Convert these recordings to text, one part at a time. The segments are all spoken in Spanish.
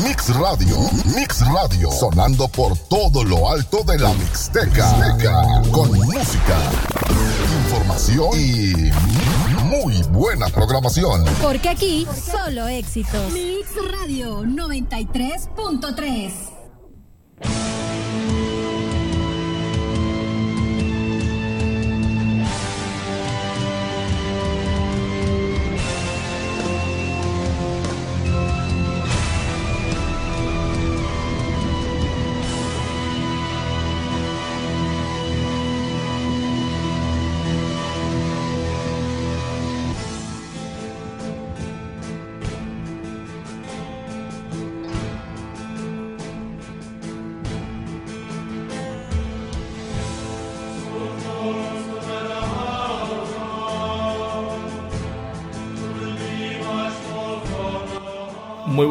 Mix Radio, Mix Radio, sonando por todo lo alto de la Mixteca, con música, información y muy buena programación. Porque aquí solo éxitos. Mix Radio 93.3.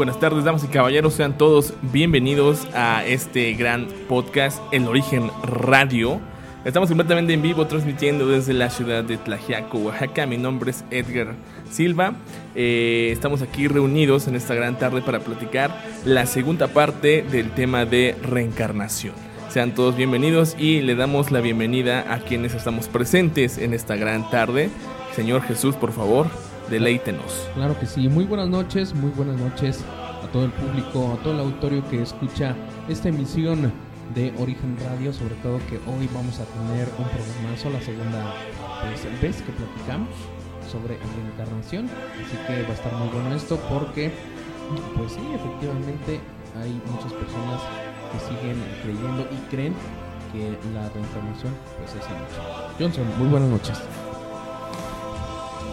buenas tardes, damas y caballeros, sean todos bienvenidos a este gran podcast, El Origen Radio. Estamos completamente en vivo transmitiendo desde la ciudad de Tlajiaco, Oaxaca. Mi nombre es Edgar Silva. Eh, estamos aquí reunidos en esta gran tarde para platicar la segunda parte del tema de reencarnación. Sean todos bienvenidos y le damos la bienvenida a quienes estamos presentes en esta gran tarde. Señor Jesús, por favor, deleítenos. Claro que sí, muy buenas noches, muy buenas noches a todo el público, a todo el auditorio que escucha esta emisión de Origen Radio, sobre todo que hoy vamos a tener un programazo, la segunda pues, vez que platicamos sobre reencarnación, así que va a estar muy bueno esto porque, pues sí, efectivamente hay muchas personas que siguen creyendo y creen que la reencarnación pues es mucho. Johnson, muy buenas noches.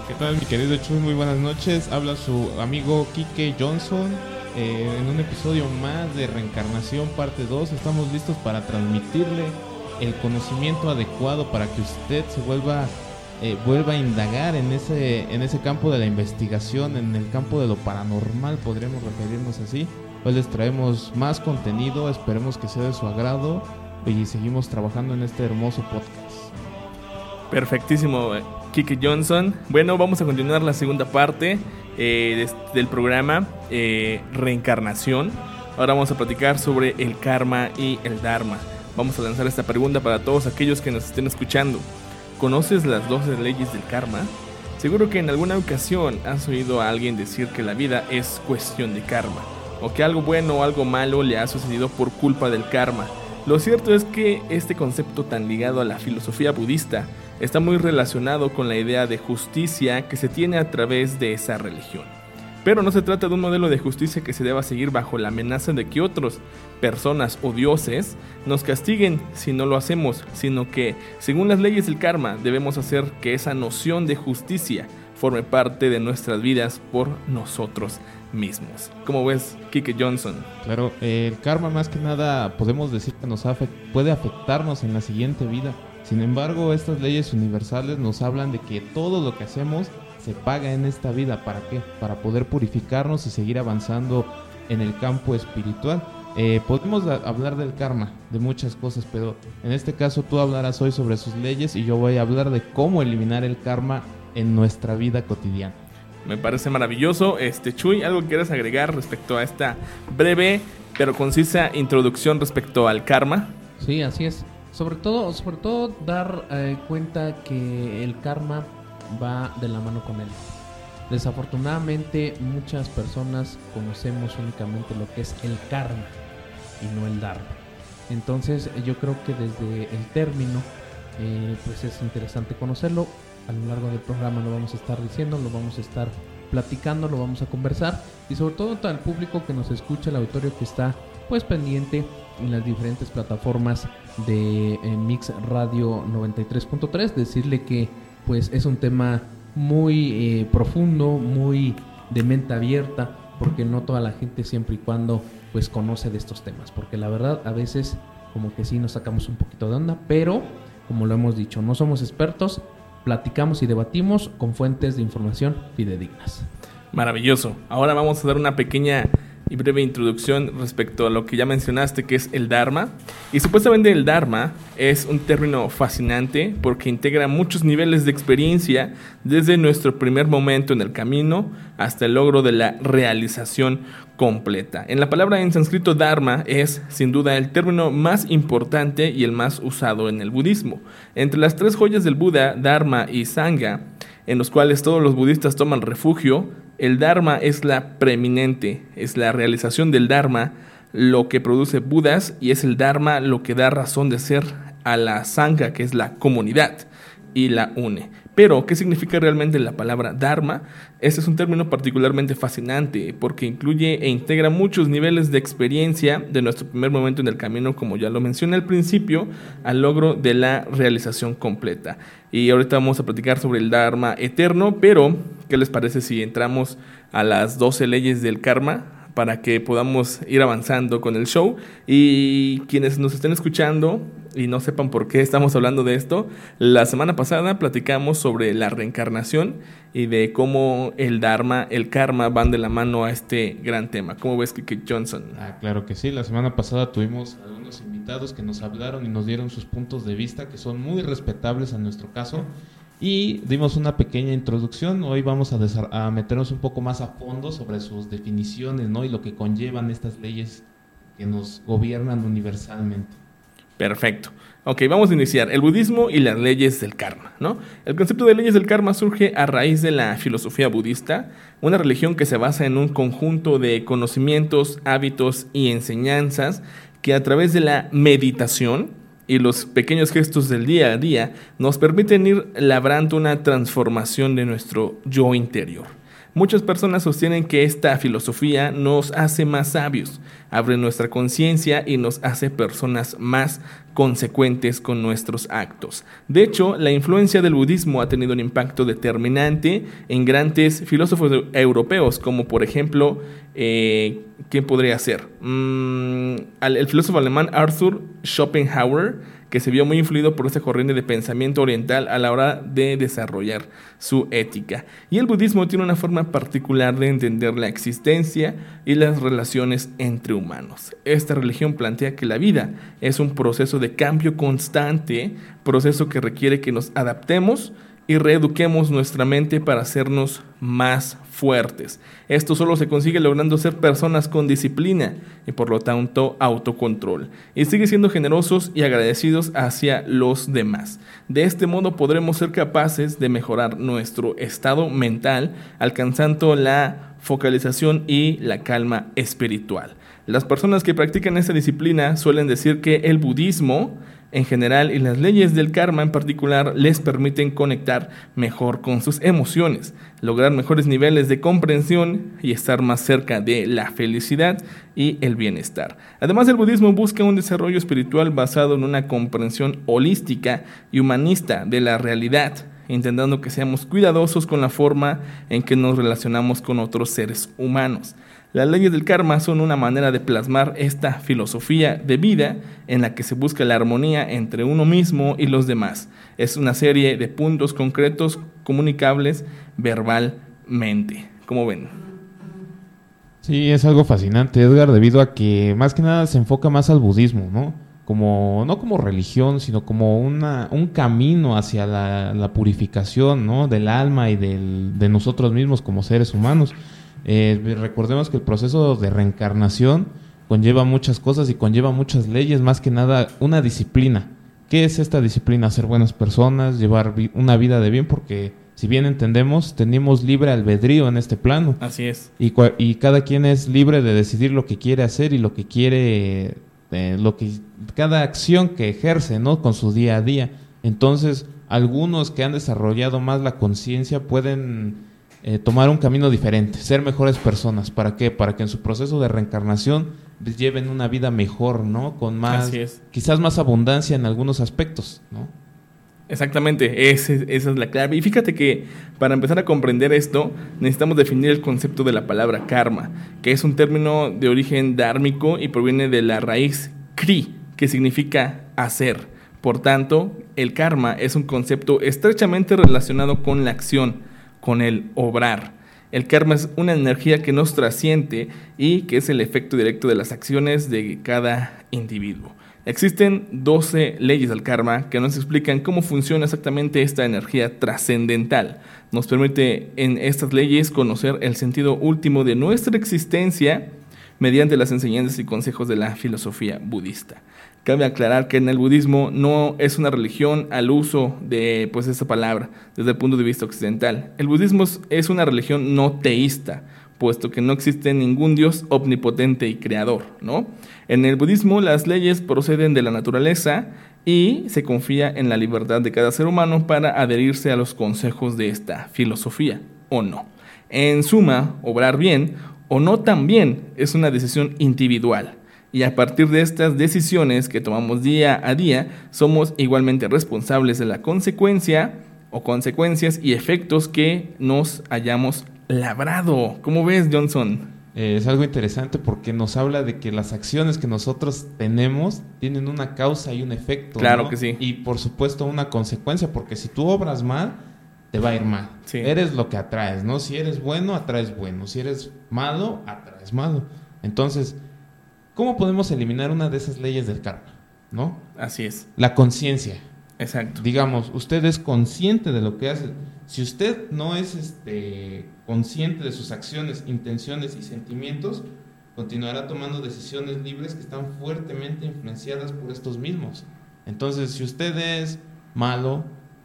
¿Qué tal mi querido Chuy? Muy buenas noches. Habla su amigo Kike Johnson eh, en un episodio más de Reencarnación parte 2. Estamos listos para transmitirle el conocimiento adecuado para que usted se vuelva eh, vuelva a indagar en ese en ese campo de la investigación, en el campo de lo paranormal, podríamos referirnos así. Hoy les traemos más contenido, esperemos que sea de su agrado y seguimos trabajando en este hermoso podcast. Perfectísimo, eh, Kike Johnson. Bueno, vamos a continuar la segunda parte eh, de- del programa eh, Reencarnación. Ahora vamos a platicar sobre el karma y el dharma. Vamos a lanzar esta pregunta para todos aquellos que nos estén escuchando. ¿Conoces las 12 leyes del karma? Seguro que en alguna ocasión has oído a alguien decir que la vida es cuestión de karma, o que algo bueno o algo malo le ha sucedido por culpa del karma. Lo cierto es que este concepto tan ligado a la filosofía budista está muy relacionado con la idea de justicia que se tiene a través de esa religión. Pero no se trata de un modelo de justicia que se deba seguir bajo la amenaza de que otros, personas o dioses, nos castiguen si no lo hacemos, sino que, según las leyes del karma, debemos hacer que esa noción de justicia forme parte de nuestras vidas por nosotros mismos. ¿Cómo ves, Kike Johnson? Claro, el karma más que nada podemos decir que nos puede afectarnos en la siguiente vida. Sin embargo, estas leyes universales nos hablan de que todo lo que hacemos se paga en esta vida. ¿Para qué? Para poder purificarnos y seguir avanzando en el campo espiritual. Eh, podemos hablar del karma, de muchas cosas, pero en este caso tú hablarás hoy sobre sus leyes y yo voy a hablar de cómo eliminar el karma en nuestra vida cotidiana. Me parece maravilloso. Este Chuy, ¿algo que quieras agregar respecto a esta breve pero concisa introducción respecto al karma? Sí, así es. Sobre todo, sobre todo dar eh, cuenta que el karma va de la mano con él. Desafortunadamente muchas personas conocemos únicamente lo que es el karma y no el dharma. Entonces yo creo que desde el término eh, pues es interesante conocerlo. A lo largo del programa lo vamos a estar diciendo, lo vamos a estar platicando, lo vamos a conversar y sobre todo el público que nos escucha, el auditorio que está pues pendiente en las diferentes plataformas de eh, Mix Radio 93.3, decirle que pues es un tema muy eh, profundo, muy de mente abierta, porque no toda la gente siempre y cuando pues conoce de estos temas, porque la verdad a veces como que sí nos sacamos un poquito de onda, pero como lo hemos dicho, no somos expertos, platicamos y debatimos con fuentes de información fidedignas. Maravilloso. Ahora vamos a dar una pequeña y breve introducción respecto a lo que ya mencionaste, que es el Dharma. Y supuestamente el Dharma es un término fascinante porque integra muchos niveles de experiencia desde nuestro primer momento en el camino hasta el logro de la realización completa. En la palabra en sánscrito Dharma es sin duda el término más importante y el más usado en el budismo. Entre las tres joyas del Buda, Dharma y Sangha, en los cuales todos los budistas toman refugio, el Dharma es la preeminente, es la realización del Dharma lo que produce Budas y es el Dharma lo que da razón de ser a la Sangha, que es la comunidad, y la une. Pero, ¿qué significa realmente la palabra Dharma? Este es un término particularmente fascinante porque incluye e integra muchos niveles de experiencia de nuestro primer momento en el camino, como ya lo mencioné al principio, al logro de la realización completa. Y ahorita vamos a platicar sobre el Dharma eterno, pero ¿qué les parece si entramos a las 12 leyes del karma? para que podamos ir avanzando con el show. Y quienes nos estén escuchando y no sepan por qué estamos hablando de esto, la semana pasada platicamos sobre la reencarnación y de cómo el Dharma, el karma van de la mano a este gran tema. ¿Cómo ves, Kiki Johnson? Ah, claro que sí. La semana pasada tuvimos algunos invitados que nos hablaron y nos dieron sus puntos de vista que son muy respetables a nuestro caso y dimos una pequeña introducción. Hoy vamos a, a, meternos un poco más a fondo sobre sus definiciones ¿no? y lo que conllevan estas leyes que nos gobiernan universalmente. Perfecto. Ok, vamos a iniciar. El budismo y las leyes del karma. ¿no? El concepto de leyes del karma surge a raíz de la filosofía budista, una religión que se basa en un conjunto de conocimientos, hábitos y enseñanzas que a través de la meditación, y los pequeños gestos del día a día nos permiten ir labrando una transformación de nuestro yo interior. Muchas personas sostienen que esta filosofía nos hace más sabios, abre nuestra conciencia y nos hace personas más consecuentes con nuestros actos. De hecho, la influencia del budismo ha tenido un impacto determinante en grandes filósofos europeos, como por ejemplo, eh, ¿quién podría ser? Mm, el filósofo alemán Arthur Schopenhauer, que se vio muy influido por esta corriente de pensamiento oriental a la hora de desarrollar su ética. Y el budismo tiene una forma particular de entender la existencia y las relaciones entre humanos. Esta religión plantea que la vida es un proceso de cambio constante, proceso que requiere que nos adaptemos y reeduquemos nuestra mente para hacernos más fuertes. Esto solo se consigue logrando ser personas con disciplina y por lo tanto autocontrol. Y sigue siendo generosos y agradecidos hacia los demás. De este modo podremos ser capaces de mejorar nuestro estado mental, alcanzando la focalización y la calma espiritual. Las personas que practican esta disciplina suelen decir que el budismo en general y las leyes del karma en particular les permiten conectar mejor con sus emociones, lograr mejores niveles de comprensión y estar más cerca de la felicidad y el bienestar. Además, el budismo busca un desarrollo espiritual basado en una comprensión holística y humanista de la realidad, intentando que seamos cuidadosos con la forma en que nos relacionamos con otros seres humanos. Las leyes del karma son una manera de plasmar esta filosofía de vida en la que se busca la armonía entre uno mismo y los demás. Es una serie de puntos concretos comunicables verbalmente. ¿Cómo ven? Sí, es algo fascinante, Edgar, debido a que más que nada se enfoca más al budismo, ¿no? Como, no como religión, sino como una, un camino hacia la, purificación, ¿no? Del alma y de nosotros mismos como seres humanos. Eh, recordemos que el proceso de reencarnación conlleva muchas cosas y conlleva muchas leyes, más que nada una disciplina. ¿Qué es esta disciplina? Ser buenas personas, llevar una vida de bien, porque si bien entendemos, tenemos libre albedrío en este plano. Así es. Y, y cada quien es libre de decidir lo que quiere hacer y lo que quiere, eh, lo que cada acción que ejerce, ¿no? Con su día a día. Entonces, algunos que han desarrollado más la conciencia pueden eh, tomar un camino diferente, ser mejores personas. ¿Para qué? Para que en su proceso de reencarnación lleven una vida mejor, ¿no? Con más, quizás más abundancia en algunos aspectos, ¿no? Exactamente, esa es la clave. Y fíjate que para empezar a comprender esto, necesitamos definir el concepto de la palabra karma, que es un término de origen dármico y proviene de la raíz kri, que significa hacer. Por tanto, el karma es un concepto estrechamente relacionado con la acción, con el obrar. El karma es una energía que nos trasciende y que es el efecto directo de las acciones de cada individuo. Existen 12 leyes del karma que nos explican cómo funciona exactamente esta energía trascendental. Nos permite en estas leyes conocer el sentido último de nuestra existencia mediante las enseñanzas y consejos de la filosofía budista. Cabe aclarar que en el budismo no es una religión al uso de pues esta palabra desde el punto de vista occidental. El budismo es una religión no teísta, puesto que no existe ningún dios omnipotente y creador, ¿no? En el budismo las leyes proceden de la naturaleza y se confía en la libertad de cada ser humano para adherirse a los consejos de esta filosofía o no. En suma, obrar bien o no tan bien es una decisión individual y a partir de estas decisiones que tomamos día a día, somos igualmente responsables de la consecuencia o consecuencias y efectos que nos hayamos labrado. ¿Cómo ves, Johnson? Eh, es algo interesante porque nos habla de que las acciones que nosotros tenemos tienen una causa y un efecto. Claro que sí. Y por supuesto una consecuencia, porque si tú obras mal, te va a ir mal. Sí. Eres lo que atraes, ¿no? Si eres bueno, atraes bueno. Si eres malo, atraes malo. Entonces, ¿Cómo podemos eliminar una de esas leyes del karma? ¿No? Así es. La conciencia. Exacto. Digamos, usted es consciente de lo que hace. Si usted no es este, consciente de sus acciones, intenciones y sentimientos, continuará tomando decisiones libres que están fuertemente influenciadas por estos mismos. Entonces, si usted es malo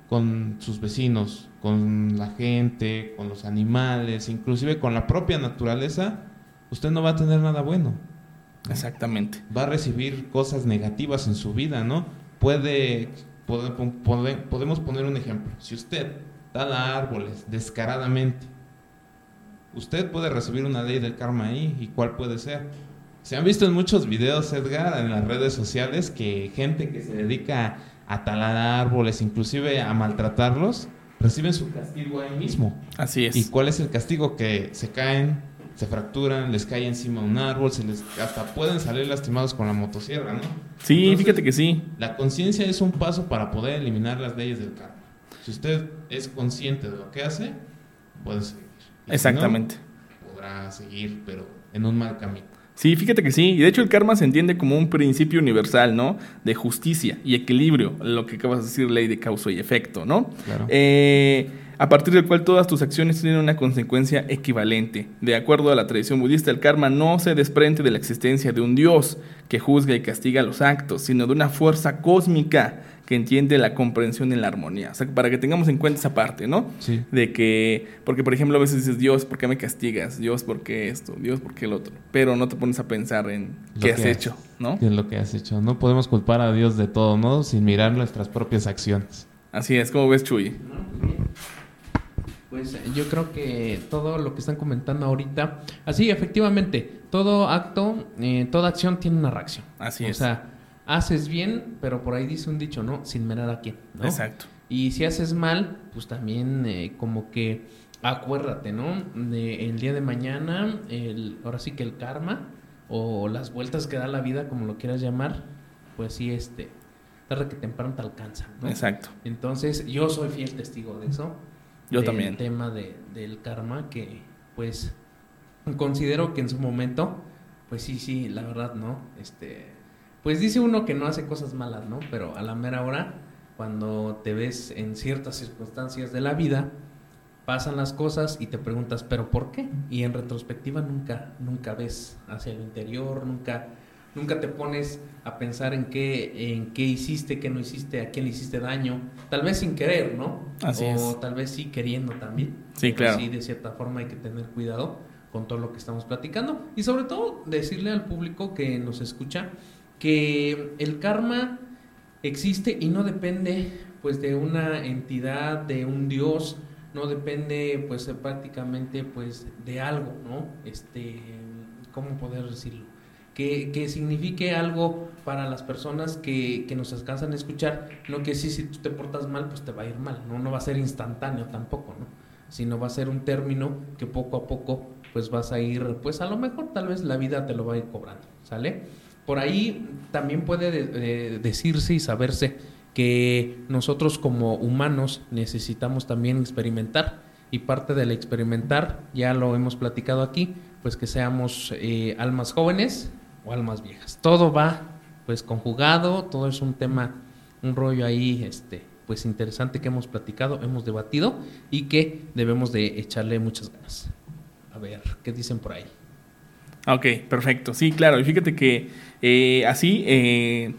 con sus vecinos, con la gente, con los animales, inclusive con la propia naturaleza, usted no va a tener nada bueno. Exactamente. Va a recibir cosas negativas en su vida, ¿no? Puede, podemos poner un ejemplo. Si usted tala árboles descaradamente, usted puede recibir una ley del karma ahí. ¿Y cuál puede ser? Se han visto en muchos videos, Edgar, en las redes sociales, que gente que se dedica a talar árboles, inclusive a maltratarlos, reciben su castigo ahí mismo. Así es. ¿Y cuál es el castigo? Que se caen se fracturan, les cae encima un árbol, se les hasta pueden salir lastimados con la motosierra, ¿no? Sí, fíjate que sí. La conciencia es un paso para poder eliminar las leyes del karma. Si usted es consciente de lo que hace, puede seguir. Exactamente. podrá seguir, pero en un mal camino. Sí, fíjate que sí. Y de hecho el karma se entiende como un principio universal, ¿no? De justicia y equilibrio, lo que acabas de decir, ley de causa y efecto, ¿no? Claro. Eh, a partir del cual todas tus acciones tienen una consecuencia equivalente. De acuerdo a la tradición budista, el karma no se desprende de la existencia de un dios que juzga y castiga los actos, sino de una fuerza cósmica que entiende la comprensión y la armonía. O sea, para que tengamos en cuenta esa parte, ¿no? Sí. De que, porque por ejemplo a veces dices, Dios, ¿por qué me castigas? Dios, ¿por qué esto? Dios, ¿por qué el otro? Pero no te pones a pensar en qué has hecho, ¿no? ¿Qué es lo que has hecho? No podemos culpar a Dios de todo, ¿no? Sin mirar nuestras propias acciones. Así es, como ves, Chuy? Pues yo creo que todo lo que están comentando ahorita, así efectivamente, todo acto, eh, toda acción tiene una reacción. Así o es. O sea, haces bien, pero por ahí dice un dicho, ¿no? Sin mirar a quién, ¿no? Exacto. Y si haces mal, pues también eh, como que acuérdate, ¿no? De el día de mañana, el, ahora sí que el karma o las vueltas que da la vida, como lo quieras llamar, pues sí, este, tarde que temprano te alcanza, ¿no? Exacto. Entonces, yo soy fiel testigo de eso. Yo del también. tema de, del karma que, pues, considero que en su momento, pues sí, sí, la verdad, ¿no? Este, pues dice uno que no hace cosas malas, ¿no? Pero a la mera hora, cuando te ves en ciertas circunstancias de la vida, pasan las cosas y te preguntas, ¿pero por qué? Y en retrospectiva nunca, nunca ves hacia el interior, nunca, nunca te pones a pensar en qué, en qué hiciste, qué no hiciste, a quién le hiciste daño, tal vez sin querer, ¿no? Así o es. tal vez sí queriendo también. Sí, claro. Sí, de cierta forma hay que tener cuidado con todo lo que estamos platicando y sobre todo decirle al público que nos escucha que el karma existe y no depende pues de una entidad, de un dios, no depende pues prácticamente pues de algo, ¿no? Este, ¿cómo poder decirlo? Que, que signifique algo para las personas que, que nos alcanzan a escuchar, no que sí, si tú te portas mal, pues te va a ir mal, ¿no? No va a ser instantáneo tampoco, ¿no? Sino va a ser un término que poco a poco pues vas a ir, pues a lo mejor tal vez la vida te lo va a ir cobrando, ¿sale? Por ahí también puede de- de- decirse y saberse que nosotros como humanos necesitamos también experimentar y parte del experimentar, ya lo hemos platicado aquí, pues que seamos eh, almas jóvenes o almas viejas. Todo va pues conjugado, todo es un tema, un rollo ahí, este, pues interesante que hemos platicado, hemos debatido y que debemos de echarle muchas ganas. A ver, ¿qué dicen por ahí? Ok, perfecto. Sí, claro. Y fíjate que eh, así, eh,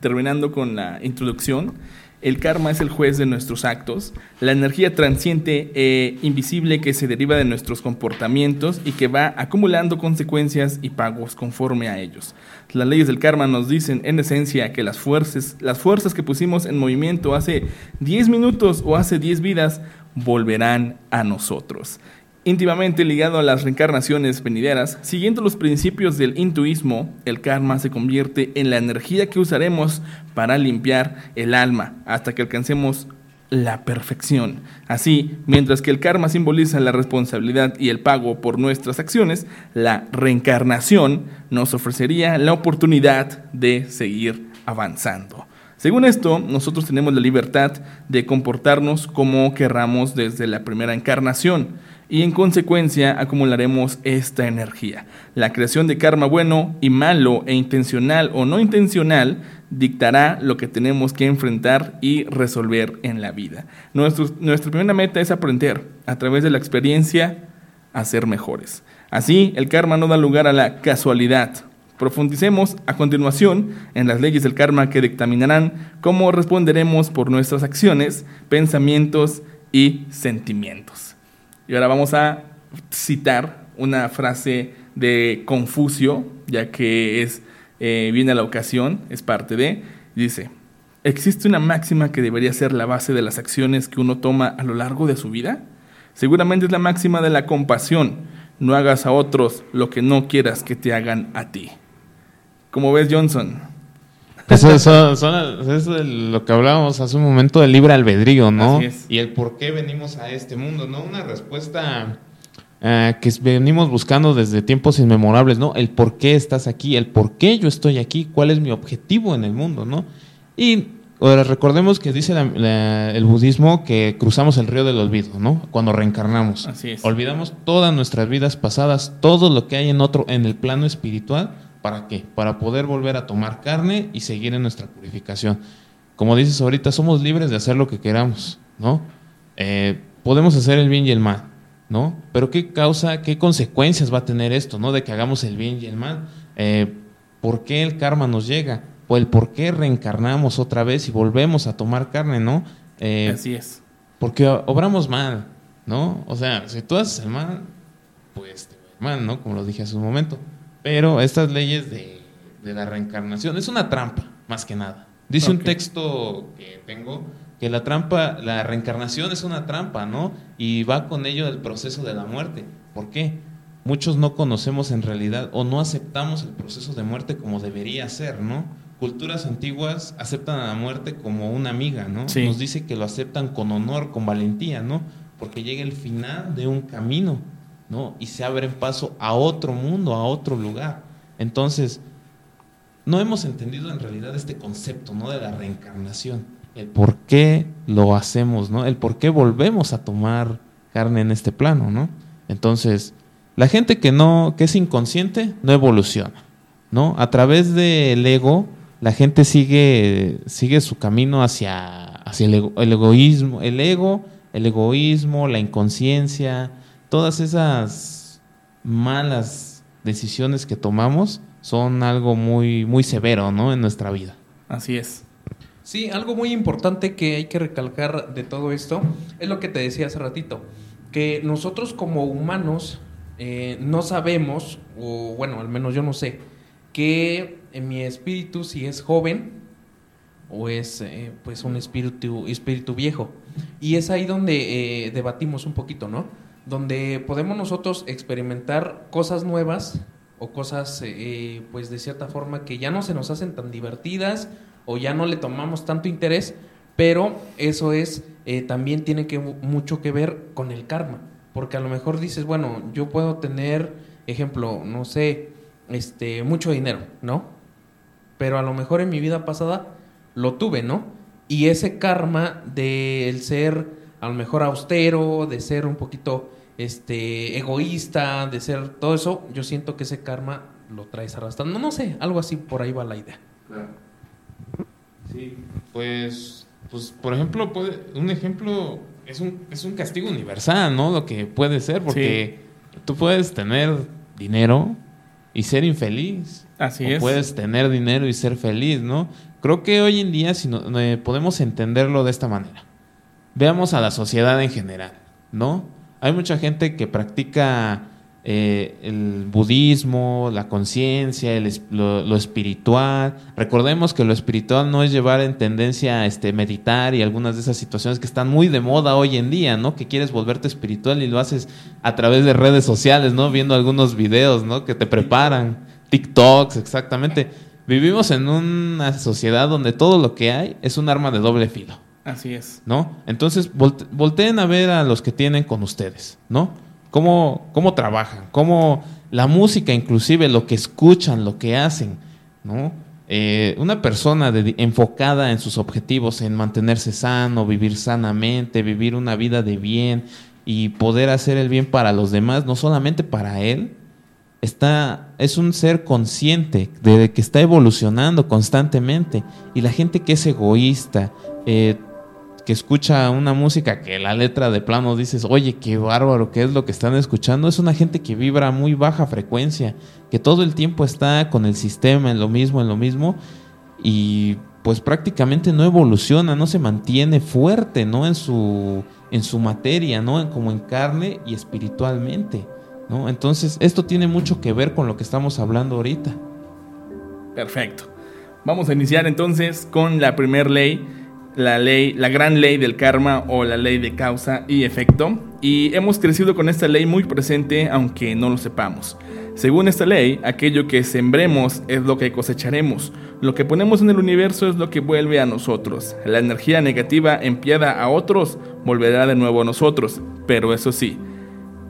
terminando con la introducción, el karma es el juez de nuestros actos, la energía transiente e invisible que se deriva de nuestros comportamientos y que va acumulando consecuencias y pagos conforme a ellos. Las leyes del karma nos dicen en esencia que las fuerzas, las fuerzas que pusimos en movimiento hace 10 minutos o hace 10 vidas volverán a nosotros íntimamente ligado a las reencarnaciones venideras, siguiendo los principios del hinduismo, el karma se convierte en la energía que usaremos para limpiar el alma hasta que alcancemos la perfección. Así, mientras que el karma simboliza la responsabilidad y el pago por nuestras acciones, la reencarnación nos ofrecería la oportunidad de seguir avanzando. Según esto, nosotros tenemos la libertad de comportarnos como querramos desde la primera encarnación y en consecuencia acumularemos esta energía. La creación de karma bueno y malo e intencional o no intencional dictará lo que tenemos que enfrentar y resolver en la vida. nuestra primera meta es aprender a través de la experiencia a ser mejores. Así, el karma no da lugar a la casualidad. Profundicemos a continuación en las leyes del karma que dictaminarán cómo responderemos por nuestras acciones, pensamientos y sentimientos. Y ahora vamos a citar una frase de Confucio, ya que es, eh, viene a la ocasión, es parte de, dice, ¿existe una máxima que debería ser la base de las acciones que uno toma a lo largo de su vida? Seguramente es la máxima de la compasión, no hagas a otros lo que no quieras que te hagan a ti. ¿Cómo ves, Johnson? Eso, es lo que hablábamos hace un momento del libre albedrío, ¿no? Y el por qué venimos a este mundo, ¿no? Una respuesta eh, que venimos buscando desde tiempos inmemorables, ¿no? El por qué estás aquí, el por qué yo estoy aquí, cuál es mi objetivo en el mundo, ¿no? Y ahora recordemos que dice el budismo que cruzamos el río del olvido, ¿no? Cuando reencarnamos. Así es. Olvidamos todas nuestras vidas pasadas, todo lo que hay en otro, en el plano espiritual ¿Para qué? Para poder volver a tomar carne y seguir en nuestra purificación. Como dices ahorita, somos libres de hacer lo que queramos, ¿no? Eh, podemos hacer el bien y el mal, ¿no? Pero ¿qué causa, qué consecuencias va a tener esto, ¿no? De que hagamos el bien y el mal. Eh, ¿Por qué el karma nos llega? O el por qué reencarnamos otra vez y volvemos a tomar carne, ¿no? Eh, Así es. Porque obramos mal, ¿no? O sea, si tú haces el mal, pues te va mal, ¿no? Como lo dije hace un momento. Pero estas leyes de, la reencarnación es una trampa, más que nada. Dice un texto que tengo que la trampa, la reencarnación es una trampa, ¿no? Y va con ello el proceso de la muerte. ¿Por qué? Muchos no conocemos en realidad o no aceptamos el proceso de muerte como debería ser, ¿no? Culturas antiguas aceptan a la muerte como una amiga, ¿no? Nos dice que lo aceptan con honor, con valentía, ¿no? Porque llega el final de un camino. ¿No? Y se abren paso a otro mundo, a otro lugar. Entonces, no hemos entendido en realidad este concepto, ¿no? De la reencarnación. El por qué lo hacemos, ¿no? El por qué volvemos a tomar carne en este plano, ¿no? Entonces, la gente que no, que es inconsciente, no evoluciona, ¿no? A través del ego, la gente sigue, sigue su camino hacia, hacia el, el egoísmo, el ego, el egoísmo, la inconsciencia, todas esas malas decisiones que tomamos son algo muy, muy severo, ¿no? En nuestra vida. Así es. Sí, algo muy importante que hay que recalcar de todo esto es lo que te decía hace ratito, que nosotros como humanos eh, no sabemos, o bueno, al menos yo no sé, que en mi espíritu si es joven o es eh, pues un espíritu, espíritu viejo. Y es ahí donde eh, debatimos un poquito, ¿no? Donde podemos nosotros experimentar cosas nuevas o cosas, eh, pues de cierta forma, que ya no se nos hacen tan divertidas o ya no le tomamos tanto interés, pero eso es, eh, también tiene que, mucho que ver con el karma, porque a lo mejor dices, bueno, yo puedo tener, ejemplo, no sé, este, mucho dinero, ¿no? Pero a lo mejor en mi vida pasada lo tuve, ¿no? Y ese karma del ser a lo mejor austero, de ser un poquito este egoísta, de ser todo eso, yo siento que ese karma lo traes arrastrando. No sé, algo así por ahí va la idea. Sí, pues, pues por ejemplo, puede, un ejemplo es un, es un castigo universal, ¿no? Lo que puede ser, porque tú puedes tener dinero y ser infeliz. Así o es. Puedes tener dinero y ser feliz, ¿no? Creo que hoy en día si no, eh, podemos entenderlo de esta manera. Veamos a la sociedad en general, ¿no? Hay mucha gente que practica eh, el budismo, la conciencia, lo espiritual. Recordemos que lo espiritual no es llevar en tendencia a este, meditar y algunas de esas situaciones que están muy de moda hoy en día, ¿no? Que quieres volverte espiritual y lo haces a través de redes sociales, ¿no? Viendo algunos videos, ¿no? Que te preparan. TikToks, exactamente. Vivimos en una sociedad donde todo lo que hay es un arma de doble filo. Así es. ¿no? Entonces, volte- volteen a ver a los que tienen con ustedes, ¿no? Cómo, cómo trabajan, cómo la música, inclusive lo que escuchan, lo que hacen, ¿no? Eh, una persona enfocada en sus objetivos, en mantenerse sano, vivir sanamente, vivir una vida de bien y poder hacer el bien para los demás, no solamente para él, está es un ser consciente de que está evolucionando constantemente y la gente que es egoísta eh, que escucha una música que la letra de plano dices oye qué bárbaro qué es lo que están escuchando es una gente que vibra a muy baja frecuencia que todo el tiempo está con el sistema en lo mismo en lo mismo y pues prácticamente no evoluciona no se mantiene fuerte no en su en su materia no En- como en carne y espiritualmente ¿no? Entonces, esto tiene mucho que ver con lo que estamos hablando ahorita. Perfecto. Vamos a iniciar entonces con la primer ley, la ley, la gran ley del karma o la ley de causa y efecto. Y hemos crecido con esta ley muy presente aunque no lo sepamos. Según esta ley, aquello que sembremos es lo que cosecharemos. Lo que ponemos en el universo es lo que vuelve a nosotros. La energía negativa enviada a otros volverá de nuevo a nosotros. Pero eso sí,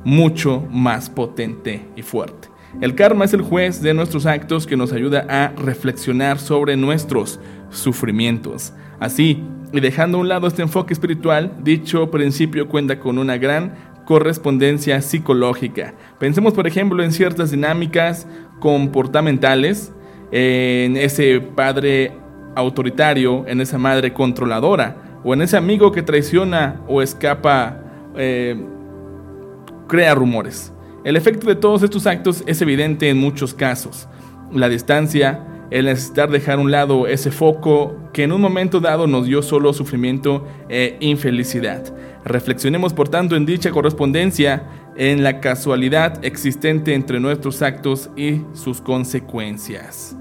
mucho más potente y fuerte. El karma es el juez de nuestros actos que nos ayuda a reflexionar sobre nuestros sufrimientos. Así, y dejando a un lado este enfoque espiritual, dicho principio cuenta con una gran correspondencia psicológica. Pensemos, por ejemplo, en ciertas dinámicas comportamentales, en ese padre autoritario, en esa madre controladora, o en ese amigo que traiciona o escapa eh, crea rumores. El efecto de todos estos actos es evidente en muchos casos. La distancia, el necesitar dejar a un lado ese foco que en un momento dado nos dio solo sufrimiento e infelicidad. Reflexionemos por tanto en dicha correspondencia, en la casualidad existente entre nuestros actos y sus consecuencias.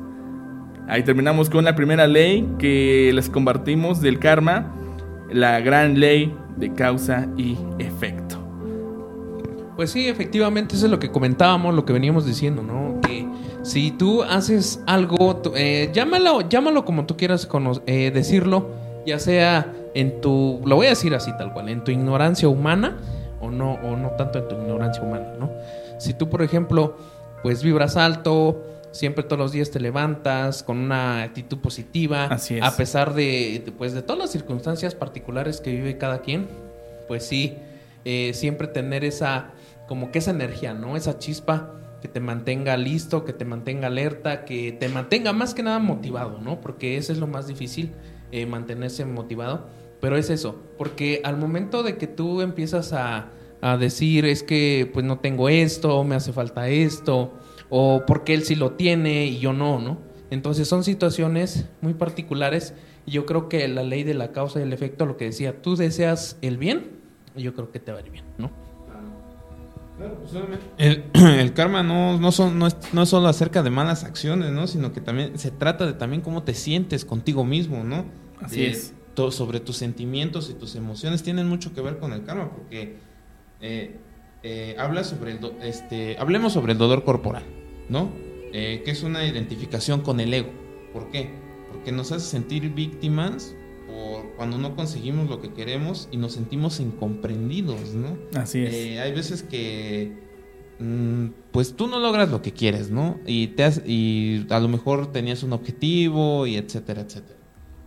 Ahí terminamos con la primera ley que les compartimos del karma, la gran ley de causa y efecto. Pues sí, efectivamente, eso es lo que comentábamos, lo que veníamos diciendo, ¿no? Que si tú haces algo, tú- eh, llámalo, llámalo como tú quieras eh, decirlo, ya sea en tu, lo voy a decir así tal cual, en tu ignorancia humana o no, o no tanto en tu ignorancia humana, ¿no? Si tú, por ejemplo, pues vibras alto, siempre todos los días te levantas con una actitud positiva, Así es. a pesar de, de, pues, de todas las circunstancias particulares que vive cada quien, pues sí, eh, siempre tener esa, como que esa energía, ¿no? Esa chispa que te mantenga listo, que te mantenga alerta, que te mantenga más que nada motivado, ¿no? Porque eso es lo más difícil, eh, mantenerse motivado. Pero es eso, porque al momento de que tú empiezas a, a decir es que pues no tengo esto, me hace falta esto, o porque él sí lo tiene y yo no, ¿no? Entonces son situaciones muy particulares y yo creo que la ley de la causa y el efecto, lo que decía, tú deseas el bien, yo creo que te va a ir bien, ¿no? El, el karma no, no, son, no, es, no es solo acerca de malas acciones, ¿no? Sino que también se trata de también cómo te sientes contigo mismo, ¿no? Así De- es. to- sobre tus sentimientos y tus emociones tienen mucho que ver con el karma, porque eh, eh, habla sobre el do- este, hablemos sobre el dolor corporal, ¿no? Eh, que es una identificación con el ego. ¿Por qué? Porque nos hace sentir víctimas por cuando no conseguimos lo que queremos y nos sentimos incomprendidos, ¿no? Así es. Eh, hay veces que mm, pues tú no logras lo que quieres, ¿no? Y, te has- y a lo mejor tenías un objetivo y etcétera, etcétera,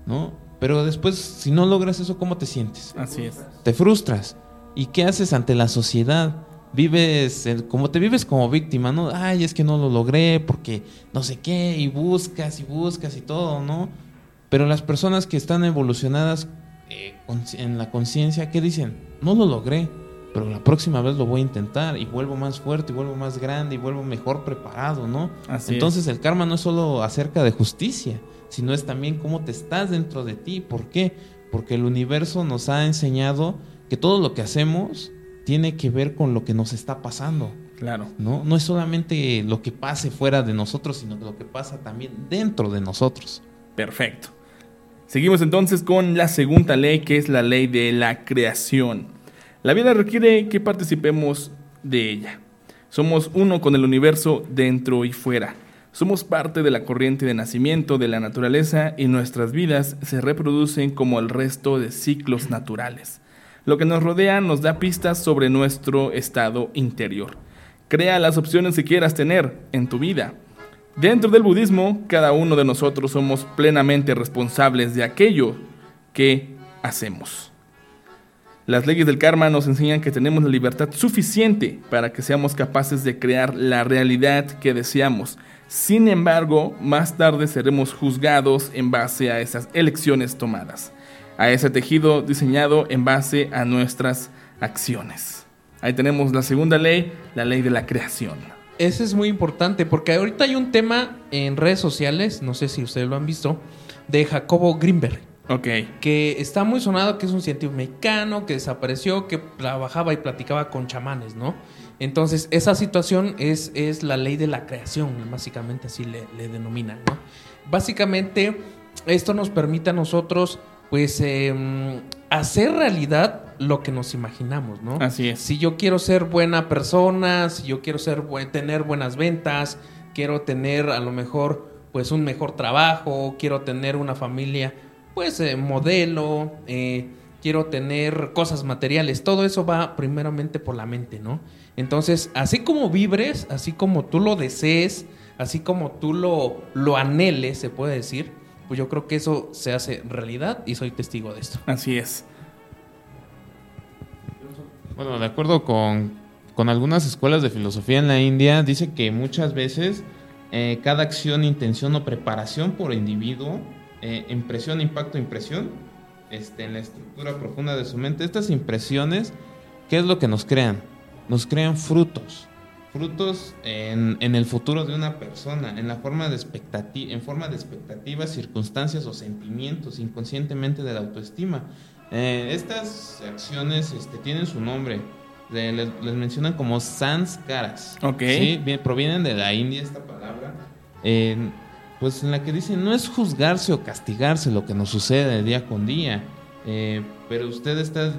¿no? Pero después, si no logras eso, ¿cómo te sientes? Así es. Te frustras. ¿Y qué haces ante la sociedad? Vives el- como te vives como víctima, ¿no? Ay, es que no lo logré porque no sé qué, y buscas y buscas y todo, ¿no? Pero las personas que están evolucionadas eh, en la conciencia, ¿qué dicen? No lo logré, pero la próxima vez lo voy a intentar y vuelvo más fuerte, y vuelvo más grande y vuelvo mejor preparado, ¿no? Así Entonces el karma no es solo acerca de justicia, sino es también cómo te estás dentro de ti. ¿Por qué? Porque el universo nos ha enseñado que todo lo que hacemos tiene que ver con lo que nos está pasando. Claro. ¿no? no es solamente lo que pase fuera de nosotros, sino lo que pasa también dentro de nosotros. Perfecto. Seguimos entonces con la segunda ley, que es la ley de la creación. La vida requiere que participemos de ella. Somos uno con el universo dentro y fuera. Somos parte de la corriente de nacimiento de la naturaleza y nuestras vidas se reproducen como el resto de ciclos naturales. Lo que nos rodea nos da pistas sobre nuestro estado interior. Crea las opciones que quieras tener en tu vida. Dentro del budismo, cada uno de nosotros somos plenamente responsables de aquello que hacemos. Las leyes del karma nos enseñan que tenemos la libertad suficiente para que seamos capaces de crear la realidad que deseamos. Sin embargo, más tarde seremos juzgados en base a esas elecciones tomadas, a ese tejido diseñado en base a nuestras acciones. Ahí tenemos la segunda ley, la ley de la creación. Ese es muy importante porque ahorita hay un tema en redes sociales, no sé si ustedes lo han visto, de Jacobo Greenberg. Ok, que está muy sonado, que es un científico mexicano que desapareció, que trabajaba y platicaba con chamanes, ¿no? Entonces, esa situación es, es la ley de la creación, básicamente así le, le denominan, ¿no? Básicamente, esto nos permite a nosotros, pues, em, hacer realidad lo que nos imaginamos, ¿no? así es. Si yo quiero ser buena persona, si yo quiero ser tener buenas ventas, quiero tener a lo mejor pues un mejor trabajo, quiero tener una familia pues eh, modelo, eh, quiero tener cosas materiales, todo eso va primeramente por la mente, ¿no? Entonces, así como vibres, así como tú lo desees, así como tú lo, lo anheles, se puede decir, pues yo creo que eso se hace realidad y soy testigo de esto. Así es. Bueno, de acuerdo con, con algunas escuelas de filosofía en la India, dice que muchas veces eh, cada acción, intención o preparación por individuo, eh, impresión, impacto, impresión, este, en la estructura profunda de su mente, estas impresiones, ¿qué es lo que nos crean? Nos crean frutos. Frutos en, en el futuro de una persona, en la forma de expectati- en forma de expectativas, circunstancias o sentimientos inconscientemente de la autoestima. Eh, estas acciones este, tienen su nombre. De- les, les mencionan como sanskaras. Ok. Sí, bien, provienen de la India esta palabra. Eh, pues en la que dicen no es juzgarse o castigarse lo que nos sucede día con día, eh, pero usted está,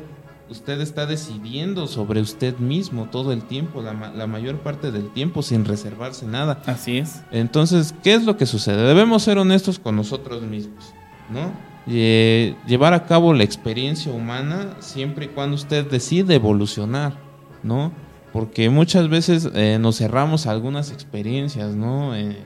usted está decidiendo sobre usted mismo todo el tiempo, la, ma- la mayor parte del tiempo sin reservarse nada. Así es. Entonces, ¿qué es lo que sucede? Debemos ser honestos con nosotros mismos, ¿no? Eh, llevar a cabo la experiencia humana siempre y cuando usted decide evolucionar, ¿no? Porque muchas veces eh, nos cerramos a algunas experiencias, ¿no? Eh,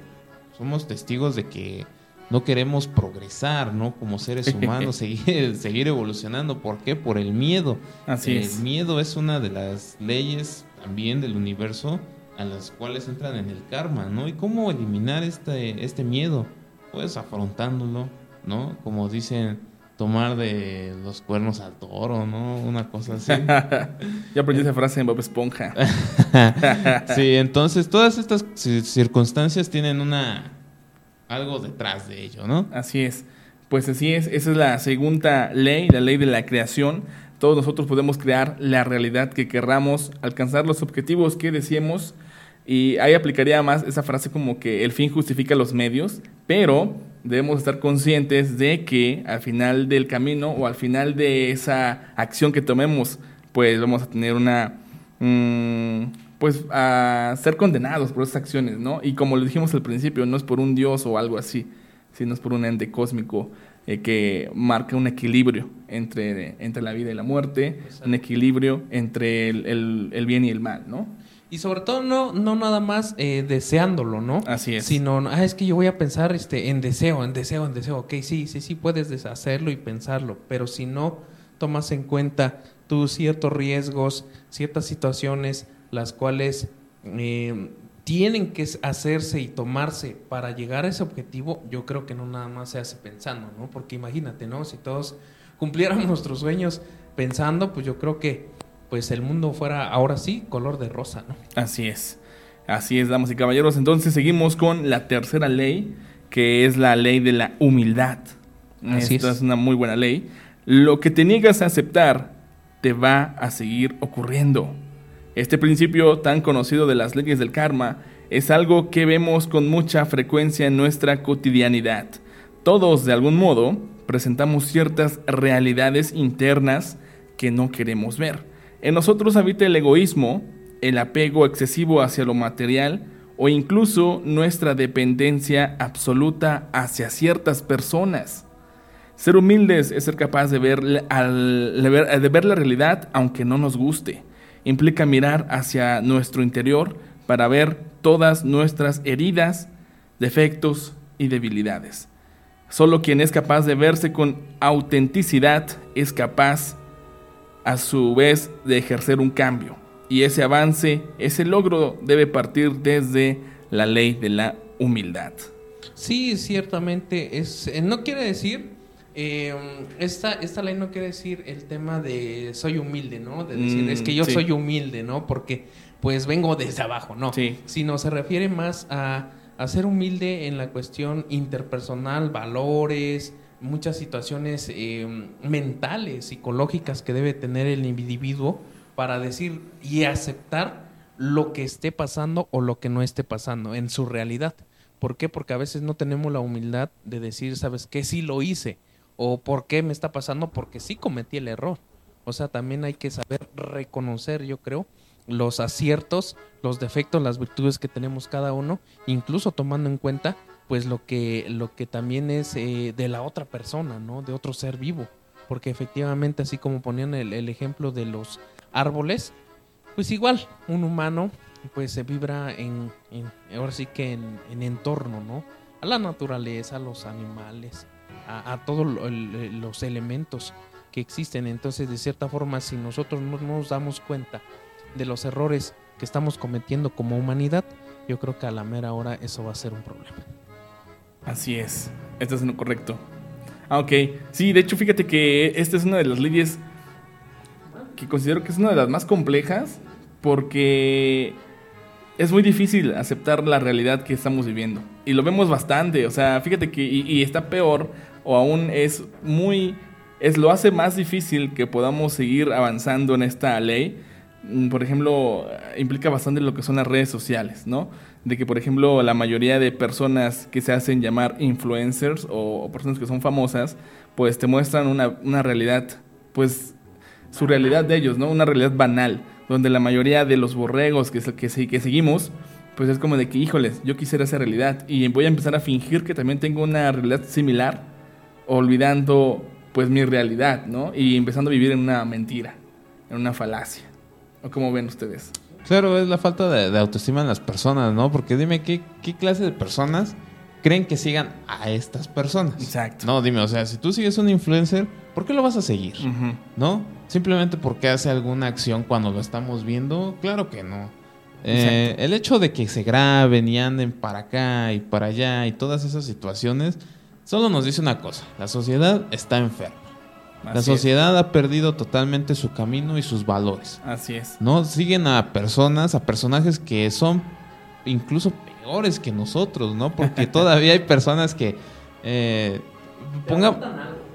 somos testigos de que no queremos progresar, ¿no? Como seres humanos, seguir, seguir evolucionando. ¿Por qué? Por el miedo. Así el es. miedo es una de las leyes también del universo a las cuales entran en el karma, ¿no? ¿Y cómo eliminar este, este miedo? Pues afrontándolo, ¿no? Como dicen, tomar de los cuernos al toro, ¿no? Una cosa así. Yo aprendí esa frase en Bob Esponja. sí, entonces todas estas ci- circunstancias tienen una algo detrás de ello, ¿no? Así es. Pues así es. Esa es la segunda ley, la ley de la creación. Todos nosotros podemos crear la realidad que querramos, alcanzar los objetivos que deseemos. Y ahí aplicaría más esa frase como que el fin justifica los medios, pero debemos estar conscientes de que al final del camino o al final de esa acción que tomemos, pues vamos a tener una... mm, pues a ser condenados por esas acciones, ¿no? Y como lo dijimos al principio, no es por un dios o algo así, sino es por un ente cósmico eh, que marca un equilibrio entre, entre la vida y la muerte, un equilibrio entre el, el- el bien y el mal, ¿no? Y sobre todo no, no nada más eh, deseándolo, ¿no? Así es. Sino, ah, es que yo voy a pensar este, en deseo, en deseo, en deseo. Ok, sí, sí, sí, puedes deshacerlo y pensarlo. Pero si no tomas en cuenta tus ciertos riesgos, ciertas situaciones, las cuales eh, tienen que hacerse y tomarse para llegar a ese objetivo, yo creo que no nada más se hace pensando, ¿no? Porque imagínate, ¿no? Si todos cumpliéramos nuestros sueños pensando, pues yo creo que pues el mundo fuera ahora sí color de rosa, ¿no? Así es. Así es, damas y caballeros. Entonces seguimos con la tercera ley, que es la ley de la humildad. Así Esta es. es una muy buena ley. Lo que te niegas a aceptar te va a seguir ocurriendo. Este principio tan conocido de las leyes del karma es algo que vemos con mucha frecuencia en nuestra cotidianidad. Todos, de algún modo, presentamos ciertas realidades internas que no queremos ver. En nosotros habita el egoísmo, el apego excesivo hacia lo material o incluso nuestra dependencia absoluta hacia ciertas personas. Ser humildes es ser capaz de ver, de ver la realidad aunque no nos guste. Implica mirar hacia nuestro interior para ver todas nuestras heridas, defectos y debilidades. Solo quien es capaz de verse con autenticidad es capaz a su vez de ejercer un cambio. Y ese avance, ese logro debe partir desde la ley de la humildad. Sí, ciertamente. Es, eh, no quiere decir, eh, esta, esta ley no quiere decir el tema de soy humilde, ¿no? De decir, Mm, es que yo sí. soy humilde, ¿no? Porque pues vengo desde abajo, ¿no? Sí. Sino se refiere más a, a ser humilde en la cuestión interpersonal, valores, muchas situaciones eh, mentales, psicológicas que debe tener el individuo para decir y aceptar lo que esté pasando o lo que no esté pasando en su realidad. ¿Por qué? Porque a veces no tenemos la humildad de decir, ¿sabes qué? Sí lo hice. O ¿por qué me está pasando? Porque sí cometí el error. O sea, también hay que saber reconocer, yo creo, los aciertos, los defectos, las virtudes que tenemos cada uno, incluso tomando en cuenta pues lo que, lo que también es eh, de la otra persona, ¿no? De otro ser vivo. Porque efectivamente, así como ponían el, el ejemplo de los árboles, pues igual, un humano pues se vibra en, ahora sí que en, en entorno, ¿no? A la naturaleza, a los animales, a, todos los elementos que existen. Entonces, de cierta forma, si nosotros no nos damos cuenta de los errores que estamos cometiendo como humanidad, yo creo que a la mera hora eso va a ser un problema. Así es, estás en lo correcto. Ah, ok. Sí, de hecho, fíjate que esta es una de las leyes que considero que es una de las más complejas porque es muy difícil aceptar la realidad que estamos viviendo. Y lo vemos bastante, o sea, fíjate que y está peor o aún es muy es lo hace más difícil que podamos seguir avanzando en esta ley. Mm, Por ejemplo, implica bastante lo que son las redes sociales, ¿no? De que, por ejemplo, la mayoría de personas que se hacen llamar influencers o, personas que son famosas, pues te muestran una, una realidad, pues su realidad de ellos, ¿no? Una realidad banal, donde la mayoría de los borregos que, que, que seguimos, pues es como de que, híjoles, yo quisiera esa realidad y voy a empezar a fingir que también tengo una realidad similar, olvidando pues mi realidad, ¿no? Y empezando a vivir en una mentira, en una falacia. ¿O cómo ven ustedes? Claro, es la falta de, de autoestima en las personas, ¿no? Porque dime, ¿qué, ¿qué clase de personas creen que sigan a estas personas? Exacto. No, dime, o sea, si tú sigues un influencer, ¿por qué lo vas a seguir? ¿No? Simplemente porque hace alguna acción cuando lo estamos viendo, claro que no. Eh, el hecho de que se graben y anden para acá y para allá y todas esas situaciones, solo nos dice una cosa, la sociedad está enferma. La es. sociedad ha perdido totalmente su camino y sus valores. Así es. ¿no? Siguen a personas, a personajes que son incluso peores que nosotros, ¿no? Porque todavía hay personas que eh, ponga-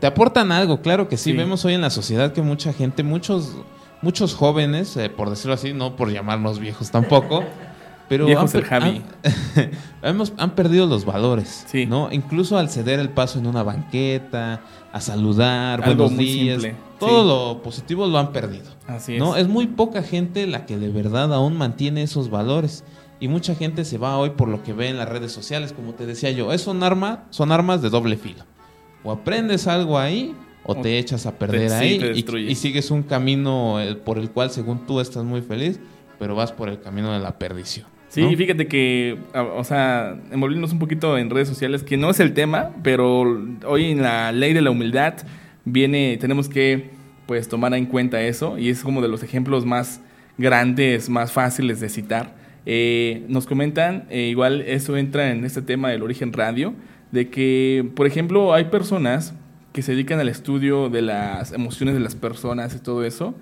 te aportan algo, claro que sí. Sí. Vemos hoy en la sociedad que mucha gente, muchos, muchos jóvenes, eh, por decirlo así, no por llamarnos viejos tampoco, pero han, el per- Javi. han- hemos- han perdido los valores, Sí. ¿no? Incluso al ceder el paso en una banqueta, a saludar, Algo buenos días, simple, todo sí. lo positivo lo han perdido. Así es. No, es muy poca gente la que de verdad aún mantiene esos valores. Y mucha gente se va hoy por lo que ve en las redes sociales, como te decía yo. Es son, arma, son armas de doble filo. O aprendes algo ahí, o O te echas a te- perder sí, ahí te y- destruyes. y, sigues un camino eh, por el cual, según tú, estás muy feliz, pero vas por el camino de la perdición. Sí, ¿no? fíjate que, o sea, envolviéndonos un poquito en redes sociales, que no es el tema, pero hoy en la ley de la humildad viene, tenemos que, pues, tomar en cuenta eso, y es como de los ejemplos más grandes, más fáciles de citar. Eh, nos comentan, eh, igual eso entra en este tema del origen radio, de que, por ejemplo, hay personas que se dedican al estudio de las emociones de las personas y todo eso,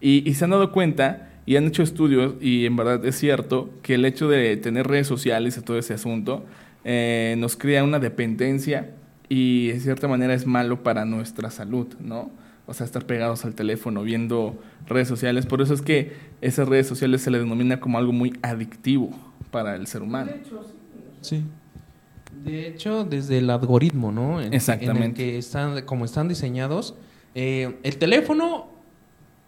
y, y se han dado cuenta y han hecho estudios, y en verdad es cierto, que el hecho de tener redes sociales y todo ese asunto eh, nos crea una dependencia y de cierta manera es malo para nuestra salud, ¿no? O sea, estar pegados al teléfono viendo redes sociales. Por eso es que esas redes sociales se le denomina como algo muy adictivo para el ser humano. Sí. De hecho, desde el algoritmo, ¿no? En- En el Exactamente. que están, como están diseñados, eh, el teléfono,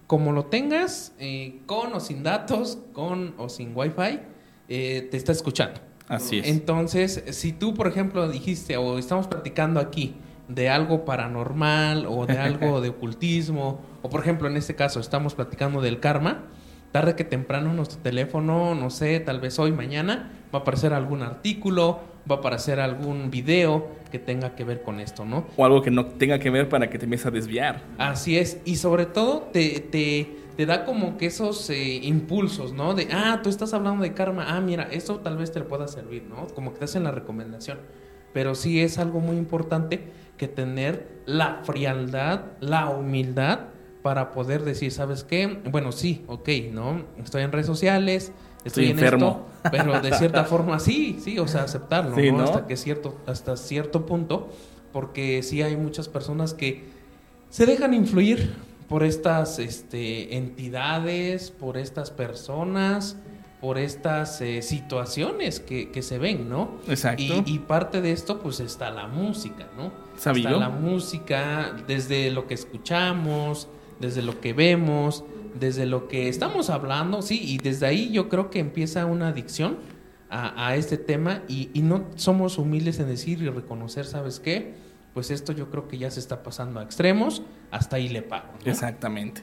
como lo tengas, eh, con o sin datos, con o sin wifi, eh, te está escuchando. Así es. Entonces, si tú, por ejemplo, dijiste, o estamos platicando aquí de algo paranormal o de algo de ocultismo, o por ejemplo, en este caso, estamos platicando del karma, tarde que temprano nuestro teléfono, no sé, tal vez hoy, mañana, va a aparecer algún artículo, va a aparecer algún video que tenga que ver con esto, ¿no? O algo que no tenga que ver para que te empieces a desviar. Así es, y sobre todo te, te, te da como que esos eh, impulsos, ¿no? De, ah, tú estás hablando de karma, ah, mira, esto tal vez te pueda servir, ¿no? Como que te hacen la recomendación. Pero sí es algo muy importante que tener la frialdad, la humildad para poder decir, ¿sabes qué? Bueno, sí, ok, ¿no? Estoy en redes sociales, estoy, Estoy en enfermo. esto, pero de cierta forma sí, sí, o sea, aceptarlo, Sí, ¿no? ¿no? Hasta que cierto, hasta cierto punto, porque sí hay muchas personas que se dejan influir por estas este, entidades, por estas personas, por estas eh, situaciones que, que se ven, ¿no? Exacto. Y, y parte de esto, pues está la música, ¿no? ¿Sabido? Está la música, desde lo que escuchamos, desde lo que vemos, desde lo que estamos hablando, sí, y desde ahí yo creo que empieza una adicción a, a este tema y, y no somos humildes en decir y reconocer, ¿sabes qué? Pues esto yo creo que ya se está pasando a extremos, hasta ahí le pago. ¿no? Exactamente.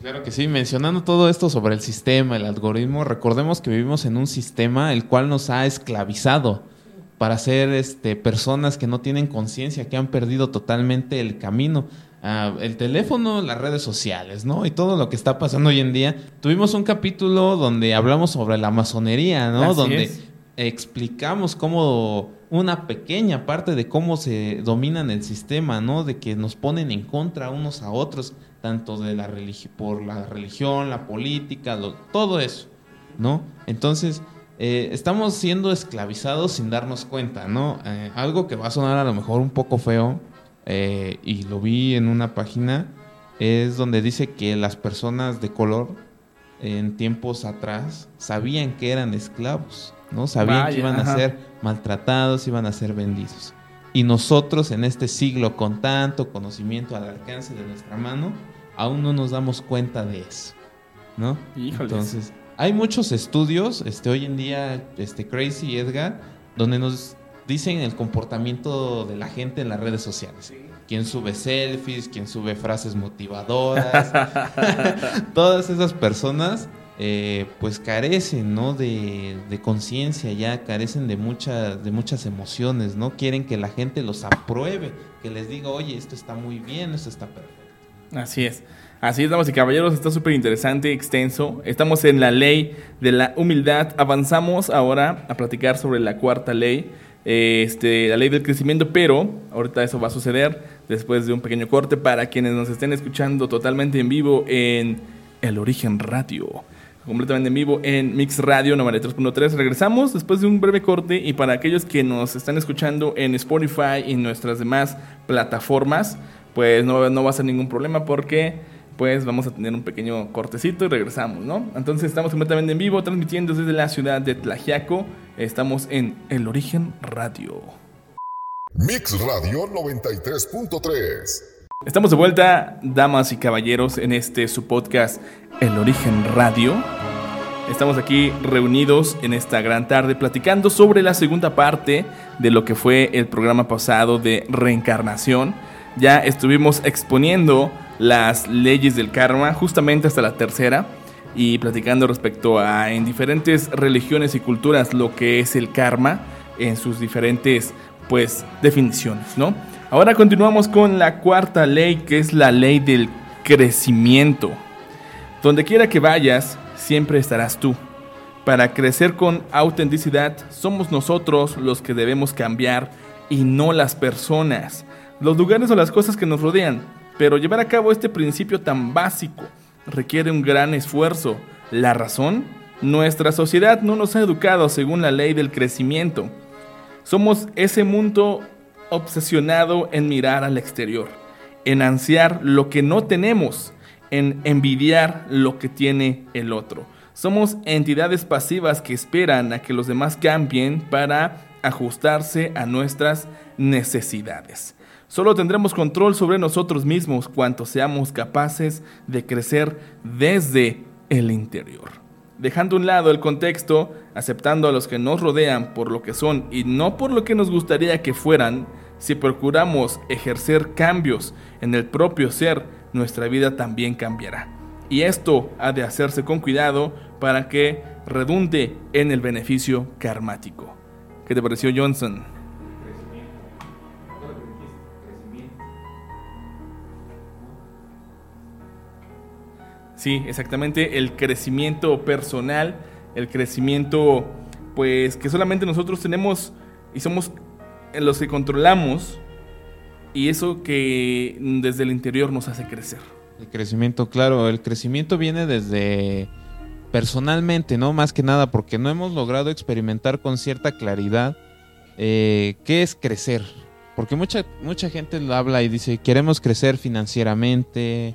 Claro que sí, mencionando todo esto sobre el sistema, el algoritmo, recordemos que vivimos en un sistema el cual nos ha esclavizado para ser este, personas que no tienen conciencia, que han perdido totalmente el camino. Ah, el teléfono, las redes sociales, ¿no? Y todo lo que está pasando hoy en día. Tuvimos un capítulo donde hablamos sobre la masonería, ¿no? Así donde es. explicamos cómo una pequeña parte de cómo se dominan el sistema, ¿no? De que nos ponen en contra unos a otros, tanto de la por la religión, la política, lo- todo eso, ¿no? Entonces, eh, estamos siendo esclavizados sin darnos cuenta, ¿no? Eh, algo que va a sonar a lo mejor un poco feo, eh, y lo vi en una página, es donde dice que las personas de color en tiempos atrás sabían que eran esclavos, ¿no? Sabían Vaya, que iban ajá. a ser maltratados, iban a ser vendidos. Y nosotros en este siglo con tanto conocimiento al alcance de nuestra mano, aún no nos damos cuenta de eso, ¿no? Híjoles. Entonces, hay muchos estudios, este, hoy en día, este, Crazy y Edgar, donde nos dicen el comportamiento de la gente en las redes sociales. Quién sube selfies, quién sube frases motivadoras. Todas esas personas, eh, pues carecen, ¿no? De, de conciencia ya, carecen de, muchas de muchas emociones, ¿no? Quieren que la gente los apruebe, que les diga, oye, esto está muy bien, esto está perfecto. Así es. Así es, damas y caballeros, está súper interesante, extenso. Estamos en la ley de la humildad. Avanzamos ahora a platicar sobre la cuarta ley, este, la ley del crecimiento, pero ahorita eso va a suceder después de un pequeño corte para quienes nos estén escuchando totalmente en vivo en El Origen Radio. Completamente en vivo en Mix Radio 93.3. Regresamos después de un breve corte y para aquellos que nos están escuchando en Spotify y nuestras demás plataformas, pues no, no va a ser ningún problema porque pues vamos a tener un pequeño cortecito y regresamos, ¿no? Entonces estamos completamente en vivo, transmitiendo desde la ciudad de Tlajiaco. Estamos en El Origen Radio. Mix Radio 93.3. Estamos de vuelta, damas y caballeros, en este su podcast El Origen Radio. Estamos aquí reunidos en esta gran tarde platicando sobre la segunda parte de lo que fue el programa pasado de reencarnación. Ya estuvimos exponiendo las leyes del karma justamente hasta la tercera. y platicando respecto a en diferentes religiones y culturas lo que es el karma en sus diferentes pues definiciones, ¿no? Ahora continuamos con la cuarta ley que es la ley del crecimiento. Donde quiera que vayas, siempre estarás tú. Para crecer con autenticidad, somos nosotros los que debemos cambiar y no las personas, los lugares o las cosas que nos rodean. Pero llevar a cabo este principio tan básico requiere un gran esfuerzo. ¿La razón? Nuestra sociedad no nos ha educado según la ley del crecimiento. Somos ese mundo obsesionado en mirar al exterior, en ansiar lo que no tenemos, en envidiar lo que tiene el otro. Somos entidades pasivas que esperan a que los demás cambien para ajustarse a nuestras necesidades. Solo tendremos control sobre nosotros mismos cuanto seamos capaces de crecer desde el interior. Dejando a un lado el contexto, aceptando a los que nos rodean por lo que son y no por lo que nos gustaría que fueran, si procuramos ejercer cambios en el propio ser, nuestra vida también cambiará. Y esto ha de hacerse con cuidado para que redunde en el beneficio karmático. ¿Qué te pareció Johnson? Sí, exactamente, el crecimiento personal, el crecimiento pues que solamente nosotros tenemos y somos los que controlamos y eso que desde el interior nos hace crecer. El crecimiento, claro, el crecimiento viene desde personalmente, ¿no? Más que nada porque no hemos logrado experimentar con cierta claridad eh, qué es crecer. Porque mucha, mucha gente lo habla y dice, queremos crecer financieramente,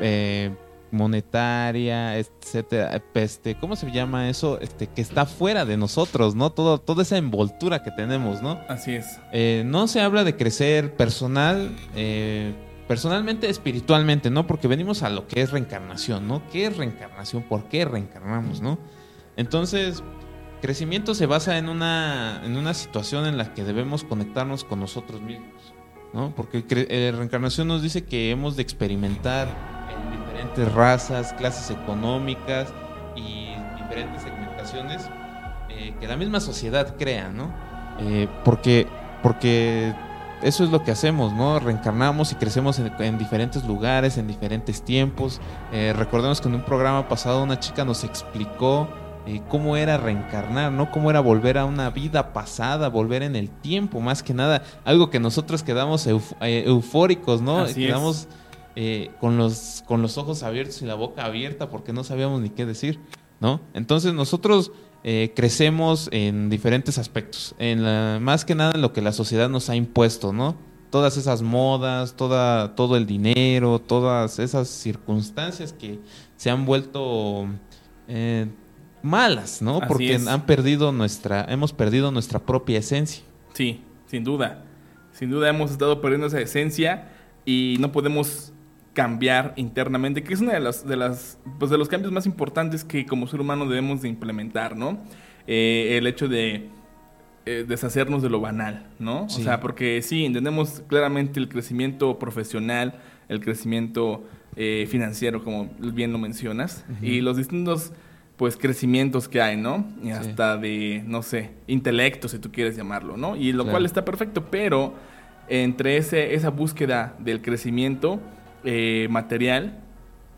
eh, monetaria, etcétera, este, ¿cómo se llama eso? Este, que está fuera de nosotros, ¿no? Todo, toda esa envoltura que tenemos, ¿no? Así es. Eh, no se habla de crecer personal, eh, personalmente, espiritualmente, ¿no? Porque venimos a lo que es reencarnación, ¿no? ¿Qué es reencarnación? ¿Por qué reencarnamos, no? Entonces, crecimiento se basa en una, en una situación en la que debemos conectarnos con nosotros mismos, ¿no? Porque eh, reencarnación nos dice que hemos de experimentar diferentes razas, clases económicas y diferentes segmentaciones eh, que la misma sociedad crea, ¿no? Eh, porque, porque eso es lo que hacemos, ¿no? Reencarnamos y crecemos en, diferentes lugares, en diferentes tiempos. Eh, recordemos que en un programa pasado una chica nos explicó cómo era reencarnar, ¿no? Cómo era volver a una vida pasada, volver en el tiempo, más que nada. Algo que nosotros quedamos eufóricos, ¿no? Así quedamos eh, con, los, con los ojos abiertos y la boca abierta porque no sabíamos ni qué decir, ¿no? Entonces nosotros eh, crecemos en diferentes aspectos, en la, más que nada en lo que la sociedad nos ha impuesto, ¿no? Todas esas modas, toda, todo el dinero, todas esas circunstancias que se han vuelto eh, malas, ¿no? Porque han perdido nuestra, hemos perdido nuestra propia esencia. Sí, sin duda. Sin duda hemos estado perdiendo esa esencia y no podemos cambiar internamente, que es una de las, de las, pues de los cambios más importantes que como ser humano debemos de implementar, ¿no? Eh, el hecho de eh, deshacernos de lo banal, ¿no? O sea, porque sí, entendemos claramente el crecimiento profesional, el crecimiento eh, financiero, como bien lo mencionas, y los distintos pues crecimientos que hay, ¿no? Y hasta de, no sé, intelecto, si tú quieres llamarlo, ¿no? Y lo cual está perfecto, pero entre ese, esa búsqueda del crecimiento, eh, material,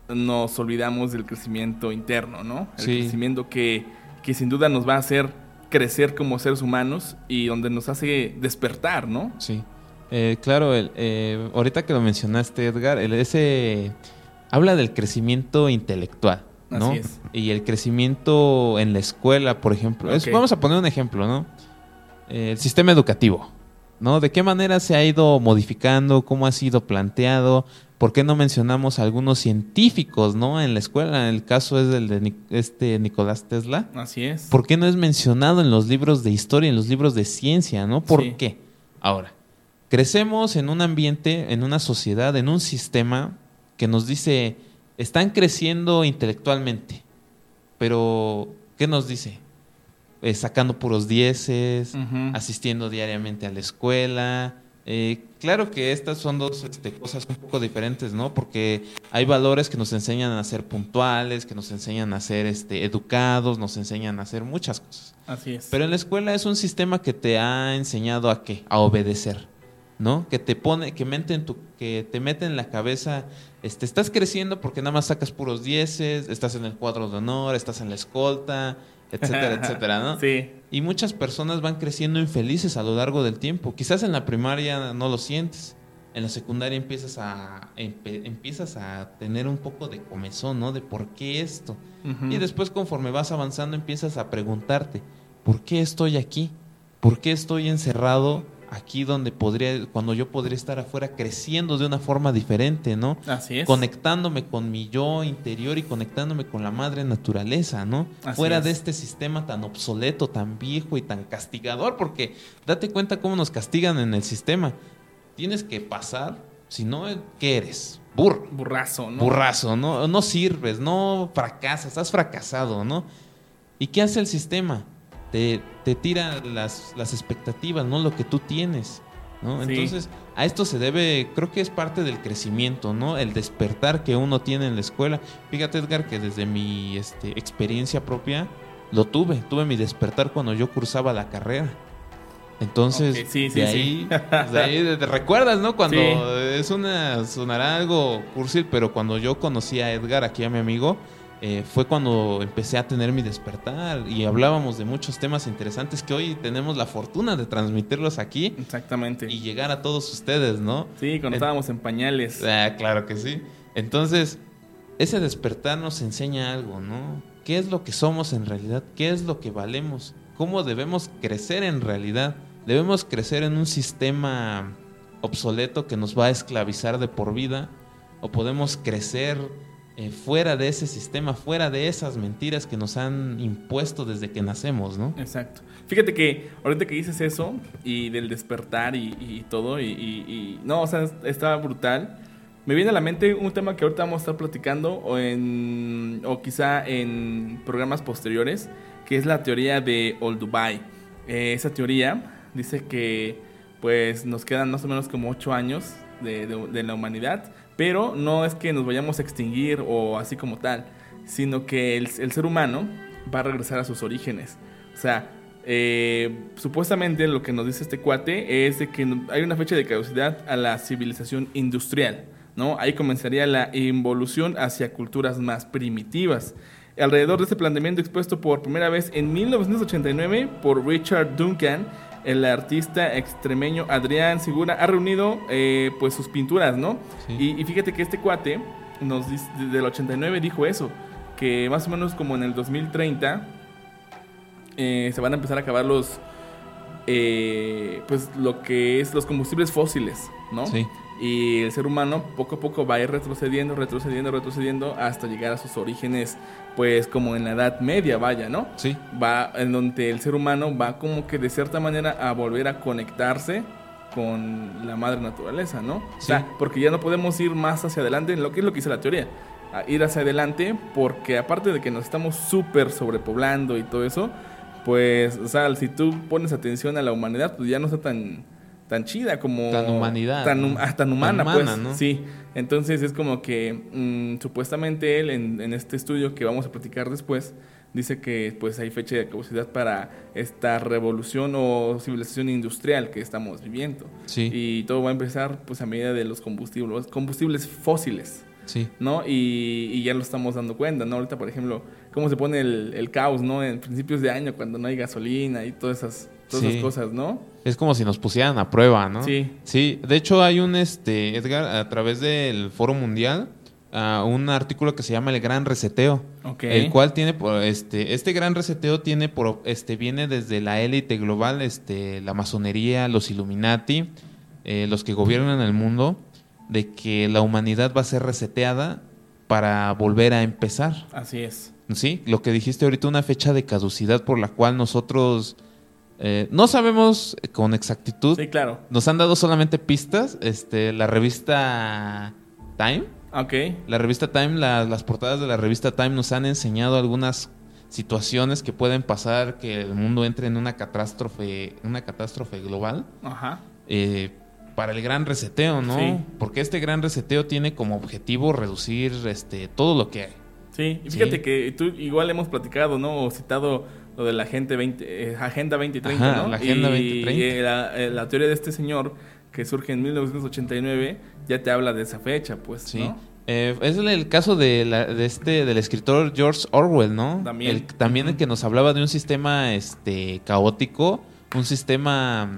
nos olvidamos del crecimiento interno, ¿no? El crecimiento que, que sin duda nos va a hacer crecer como seres humanos y donde nos hace despertar, ¿no? Sí. Eh, claro, el, eh, ahorita que lo mencionaste, Edgar, el, ese habla del crecimiento intelectual, ¿no? Y el crecimiento en la escuela, por ejemplo. vamos a poner un ejemplo, ¿no? el sistema educativo, ¿no? ¿De qué manera se ha ido modificando? ¿Cómo ha sido planteado? ¿Por qué no mencionamos algunos científicos, no? En la escuela, el caso es el de este Nicolás Tesla. Así es. ¿Por qué no es mencionado en los libros de historia, en los libros de ciencia, no? ¿Por qué? Ahora, crecemos en un ambiente, en una sociedad, en un sistema que nos dice, están creciendo intelectualmente, pero ¿qué nos dice? Eh, sacando puros dieces, asistiendo diariamente a la escuela, Eh, claro que estas son dos este, cosas un poco diferentes, ¿no? Porque hay valores que nos enseñan a ser puntuales, que nos enseñan a ser este, educados, nos enseñan a hacer muchas cosas. Así es. Pero en la escuela es un sistema que te ha enseñado a qué? A obedecer, ¿no? Que te pone, que mete en tu, que te mete en la cabeza, este, estás creciendo porque nada más sacas puros dieces, estás en el cuadro de honor, estás en la escolta, etcétera, etcétera, ¿no? Sí. Y muchas personas van creciendo infelices a lo largo del tiempo. Quizás en la primaria no lo sientes. En la secundaria empiezas a empiezas a tener un poco de comezón, ¿no? De por qué esto. Y después conforme vas avanzando empiezas a preguntarte, ¿por qué estoy aquí? ¿Por qué estoy encerrado aquí donde podría cuando yo podría estar afuera creciendo de una forma diferente, ¿no? Así es. conectándome con mi yo interior y conectándome con la madre naturaleza, ¿no? Así Fuera es. de este sistema tan obsoleto, tan viejo y tan castigador, porque date cuenta cómo nos castigan en el sistema. Tienes que pasar, si no, ¿qué eres? Burro. Burrazo, ¿no? Burrazo, ¿no? No sirves, no fracasas, estás fracasado, ¿no? ¿Y qué hace el sistema? Te, te tira las, las expectativas, ¿no? Lo que tú tienes, ¿no? Sí. Entonces, a esto se debe, creo que es parte del crecimiento, ¿no? El despertar que uno tiene en la escuela. Fíjate, Edgar, que desde mi este, experiencia propia lo tuve. Tuve mi despertar cuando yo cursaba la carrera. Entonces, sí, sí, de, sí. ahí, de ahí te recuerdas, ¿no? Cuando es una, sonará algo cursil, pero cuando yo conocí a Edgar, aquí a mi amigo, eh, fue cuando empecé a tener mi despertar y hablábamos de muchos temas interesantes que hoy tenemos la fortuna de transmitirlos aquí Exactamente. y llegar a todos ustedes, ¿no? Sí, cuando estábamos en pañales. Ah, claro que sí. Entonces, ese despertar nos enseña algo, ¿no? ¿Qué es lo que somos en realidad? ¿Qué es lo que valemos? ¿Cómo debemos crecer en realidad? ¿Debemos crecer en un sistema obsoleto que nos va a esclavizar de por vida? ¿O podemos crecer eh, fuera de ese sistema, fuera de esas mentiras que nos han impuesto desde que nacemos, ¿no? Exacto. Fíjate que ahorita que dices eso y del despertar y, todo, y, no, o sea, es- está brutal. Me viene a la mente un tema que ahorita vamos a estar platicando o, quizá en programas posteriores, que es la teoría de Old Dubai. Eh, esa teoría dice que pues nos quedan más o menos como ocho años de, de- de la humanidad, pero no es que nos vayamos a extinguir o así como tal, sino que el, ser humano va a regresar a sus orígenes. O sea, eh, supuestamente lo que nos dice este cuate es de que hay una fecha de caducidad a la civilización industrial, ¿no? Ahí comenzaría la involución hacia culturas más primitivas. Alrededor de este planteamiento expuesto por primera vez en 1989 por Richard Duncan, el artista extremeño Adrián Segura ha reunido eh, pues sus pinturas, ¿no? Sí. Y, y fíjate que este cuate nos dice, desde el 89 dijo eso, que más o menos como en el 2030 eh, se van a empezar a acabar los eh, pues lo que es los combustibles fósiles, ¿no? Sí. Y el ser humano poco a poco va a ir retrocediendo, retrocediendo, retrocediendo hasta llegar a sus orígenes, pues como en la Edad Media, vaya, ¿no? Sí. Va en donde el ser humano va como que de cierta manera a volver a conectarse con la madre naturaleza, ¿no? O Sí. sea, porque ya no podemos ir más hacia adelante en lo que es lo que dice la teoría. A ir hacia adelante porque aparte de que nos estamos súper sobrepoblando y todo eso, pues, o sea, si tú pones atención a la humanidad, pues ya no está tan tan chida como Tan humanidad, tan, ¿no? ah, tan humana, Tan humana, pues ¿no? sí entonces es como que mm, supuestamente él en, en este estudio que vamos a platicar después dice que pues hay fecha de caducidad para esta revolución o civilización industrial que estamos viviendo Sí. y todo va a empezar pues a medida de los combustibles combustibles fósiles Sí. ¿no? Y, y ya lo estamos dando cuenta, ¿no? Ahorita, por ejemplo, cómo se pone el, el caos, ¿no? En principios de año, cuando no hay gasolina y todas esas, todas Sí. esas cosas, ¿no? Es como si nos pusieran a prueba, ¿no? Sí. Sí, de hecho hay un, este, Edgar, a través del Foro Mundial, ah, un artículo que se llama El Gran Reseteo. El cual tiene, por, este, este gran reseteo tiene, por, este, viene desde la élite global, este, la masonería, los Illuminati, eh, los que gobiernan el mundo, de que la humanidad va a ser reseteada para volver a empezar. Así es. Sí, lo que dijiste ahorita, una fecha de caducidad por la cual nosotros eh, no sabemos con exactitud. Sí, claro. Nos han dado solamente pistas. Este, la revista Time, Ok. la revista Time, la- las portadas de la revista Time nos han enseñado algunas situaciones que pueden pasar, que el mundo entre en una catástrofe, una catástrofe global. Ajá. Eh, para el gran reseteo, ¿no? Sí. Porque este gran reseteo tiene como objetivo reducir este todo lo que hay. Sí, y fíjate Sí. que tú igual hemos platicado, ¿no? O citado lo de la Agenda 20, eh, Agenda 2030, Ajá, ¿no? la Agenda y, 2030. y, eh, la, eh, la teoría de este señor que surge en 1989 ya te habla de esa fecha, pues, Sí. ¿no? Eh, es el, el caso de, la- de este del escritor George Orwell, ¿no? También. El, también el que nos hablaba de un sistema este caótico, un sistema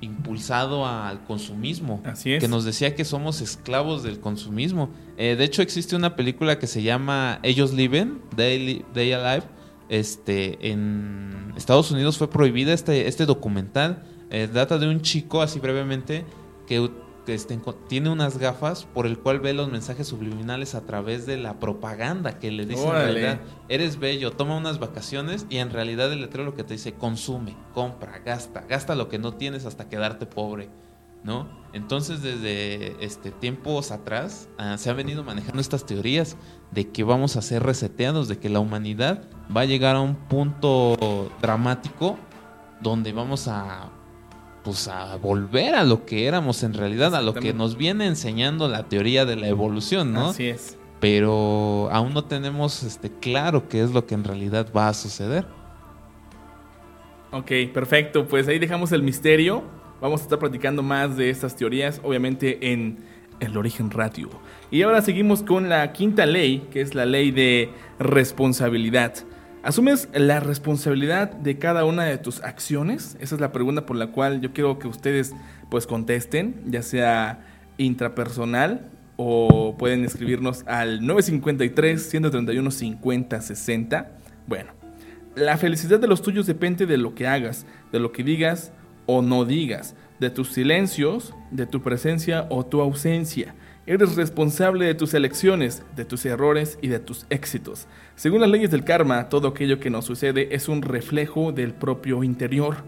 impulsado al consumismo. Así es. Que nos decía que somos esclavos del consumismo. Eh, de hecho, existe una película que se llama Ellos Viven, They, Li- They Alive. Este, en Estados Unidos fue prohibida este, este documental. Eh, data de un chico, así brevemente, que este, tiene unas gafas por el cual ve los mensajes subliminales a través de la propaganda que le dice en realidad, eres bello, toma unas vacaciones y en realidad el letrero lo que te dice, consume, compra, gasta, gasta lo que no tienes hasta quedarte pobre. ¿No? Entonces desde este tiempos atrás ah, se han venido manejando estas teorías de que vamos a ser reseteados, de que la humanidad va a llegar a un punto dramático donde vamos a pues a volver a lo que éramos en realidad, a lo que nos viene enseñando la teoría de la evolución, ¿no? Así es. Pero aún no tenemos este claro qué es lo que en realidad va a suceder. Ok, perfecto. Pues ahí dejamos el misterio. Vamos a estar platicando más de estas teorías, obviamente en El Origen Radio. Y ahora seguimos con la quinta ley, que es la ley de responsabilidad. ¿Asumes la responsabilidad de cada una de tus acciones? Esa es la pregunta por la cual yo quiero que ustedes pues contesten, ya sea intrapersonal o pueden escribirnos al 953 131 50 60. Bueno, la felicidad de los tuyos depende de lo que hagas, de lo que digas o no digas, de tus silencios, de tu presencia o tu ausencia. Eres responsable de tus elecciones, de tus errores y de tus éxitos. Según las leyes del karma, todo aquello que nos sucede es un reflejo del propio interior.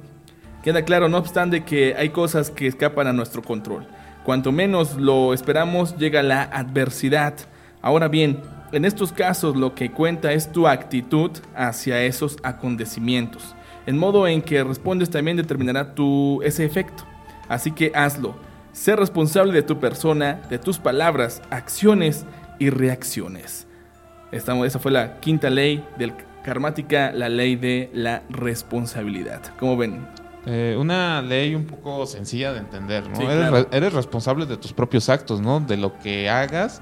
Queda claro, no obstante, que hay cosas que escapan a nuestro control. Cuanto menos lo esperamos, llega la adversidad. Ahora bien, en estos casos lo que cuenta es tu actitud hacia esos acontecimientos. El modo en que respondes también determinará tu, ese efecto. Así que hazlo. Sé responsable de tu persona, de tus palabras, acciones y reacciones. Estamos, esa fue la quinta ley del karmática, la ley de la responsabilidad. ¿Cómo ven? Eh, una ley un poco sencilla de entender, ¿no? Sí, eres, claro. re- eres responsable de tus propios actos, ¿no? De lo que hagas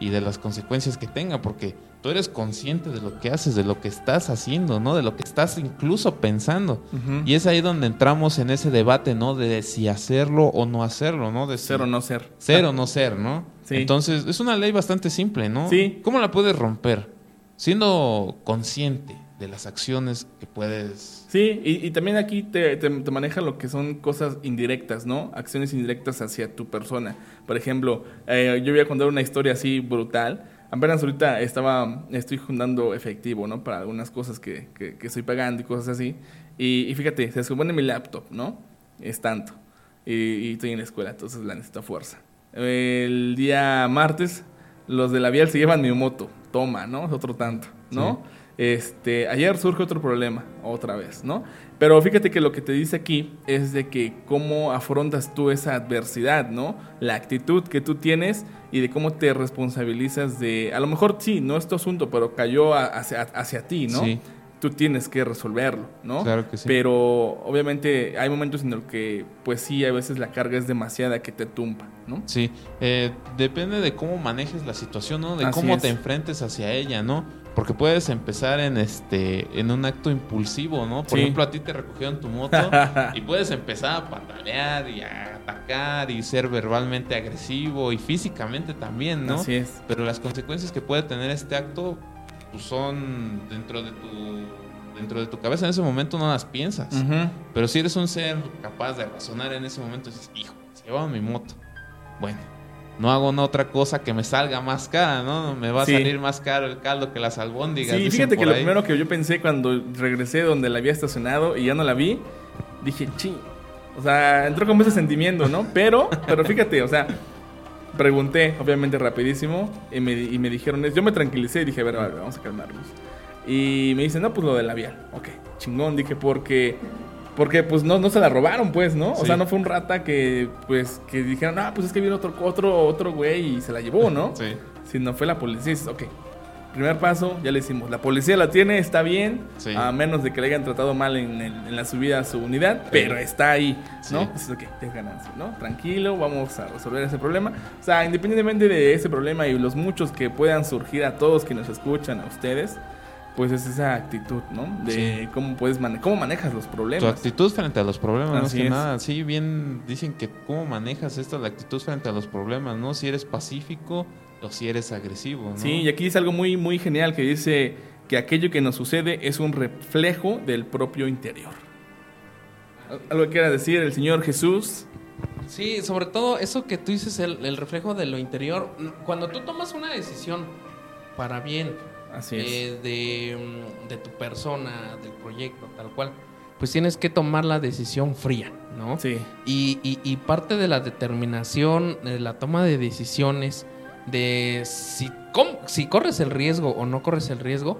y de las consecuencias que tenga, porque tú eres consciente de lo que haces, de lo que estás haciendo, ¿no? De lo que estás incluso pensando. Y es ahí donde entramos en ese debate, ¿no? De si hacerlo o no hacerlo, ¿no? De si- Ser o no ser. Ser o no ser, ¿no? Sí. Entonces, es una ley bastante simple, ¿no? Sí. ¿Cómo la puedes romper? Siendo consciente de las acciones que puedes... Sí, y, y también aquí te, te- te maneja lo que son cosas indirectas, ¿no? Acciones indirectas hacia tu persona. Por ejemplo, eh, yo voy a contar una historia así brutal. Apenas ahorita estaba, estoy juntando efectivo, ¿no? Para algunas cosas que, que- que estoy pagando y cosas así. Y, y fíjate, se supone mi laptop, ¿no? Es tanto. Y, y estoy en la escuela, entonces la necesito a fuerza. El día martes, los de la Vial se llevan mi moto. Toma, ¿no? Es otro tanto, ¿no? Este, ayer surge otro problema, otra vez, ¿no? Pero fíjate que lo que te dice aquí es de que cómo afrontas tú esa adversidad, ¿no? La actitud que tú tienes y de cómo te responsabilizas de, a lo mejor sí, no es tu asunto, pero cayó a- hacia, hacia ti, ¿no? Sí. Tú tienes que resolverlo, ¿no? Claro que sí. Pero obviamente hay momentos en los que, pues sí, a veces la carga es demasiada que te tumba, ¿no? Sí, eh, depende de cómo manejes la situación, ¿no? De Así cómo es. te enfrentes hacia ella, ¿no? Porque puedes empezar en este en un acto impulsivo, ¿no? Por Sí. ejemplo, a ti te recogieron tu moto y puedes empezar a patalear y a atacar y ser verbalmente agresivo y físicamente también, ¿no? Así es. Pero las consecuencias que puede tener este acto pues, son dentro de tu dentro de tu cabeza en ese momento no las piensas. Ujú. Pero si eres un ser capaz de razonar en ese momento, dices, hijo, se llevaron mi moto. Bueno, no hago una otra cosa que me salga más cara, ¿no? Me va a Sí. salir más caro el caldo que las albóndigas. Sí, fíjate que por lo ahí. primero que yo pensé cuando regresé donde la había estacionado y ya no la vi, dije, chi. O sea, entró como ese sentimiento, ¿no? Pero, pero fíjate, o sea, pregunté, obviamente rapidísimo, y me, y me dijeron, yo me tranquilicé y dije, a ver, ver, vamos a calmarnos. Y me dicen, no, pues lo del labial. Ok, chingón, dije, porque Porque pues no, no se la robaron, pues, ¿no? O sea, no fue un rata que, pues, que dijeron, ah, pues es que vino otro, otro, otro güey y se la llevó, ¿no? Sí. Sino fue la policía. Dices, Ok, primer paso, ya le hicimos. La policía la tiene, está bien, Sí. a menos de que le hayan tratado mal en, el- en la subida a su unidad, pero está ahí, ¿no? Sí. Dices, ok, ya es ganancia, ¿no? Tranquilo, vamos a resolver ese problema. O sea, independientemente de ese problema y los muchos que puedan surgir a todos que nos escuchan, a ustedes, pues es esa actitud, ¿no? De Sí. cómo puedes mane- cómo manejas los Tu problemas. actitud frente a los problemas, más que es. nada. Sí, bien dicen que cómo manejas esto, la actitud frente a los problemas, ¿no? Si eres pacífico o si eres agresivo, ¿no? Sí, y aquí dice algo muy, muy genial que dice que aquello que nos sucede es un reflejo del propio interior. Al- Algo que quiera decir el Señor Jesús. Sí, sobre todo eso que tú dices, el, el reflejo de lo interior. Cuando tú tomas una decisión para bien Así es. eh, de, mm, de tu persona, del proyecto, tal cual, pues tienes que tomar la decisión fría, ¿no? Sí, Y, y- y parte de la determinación, de la toma de decisiones, de si, si corres el riesgo o no corres el riesgo,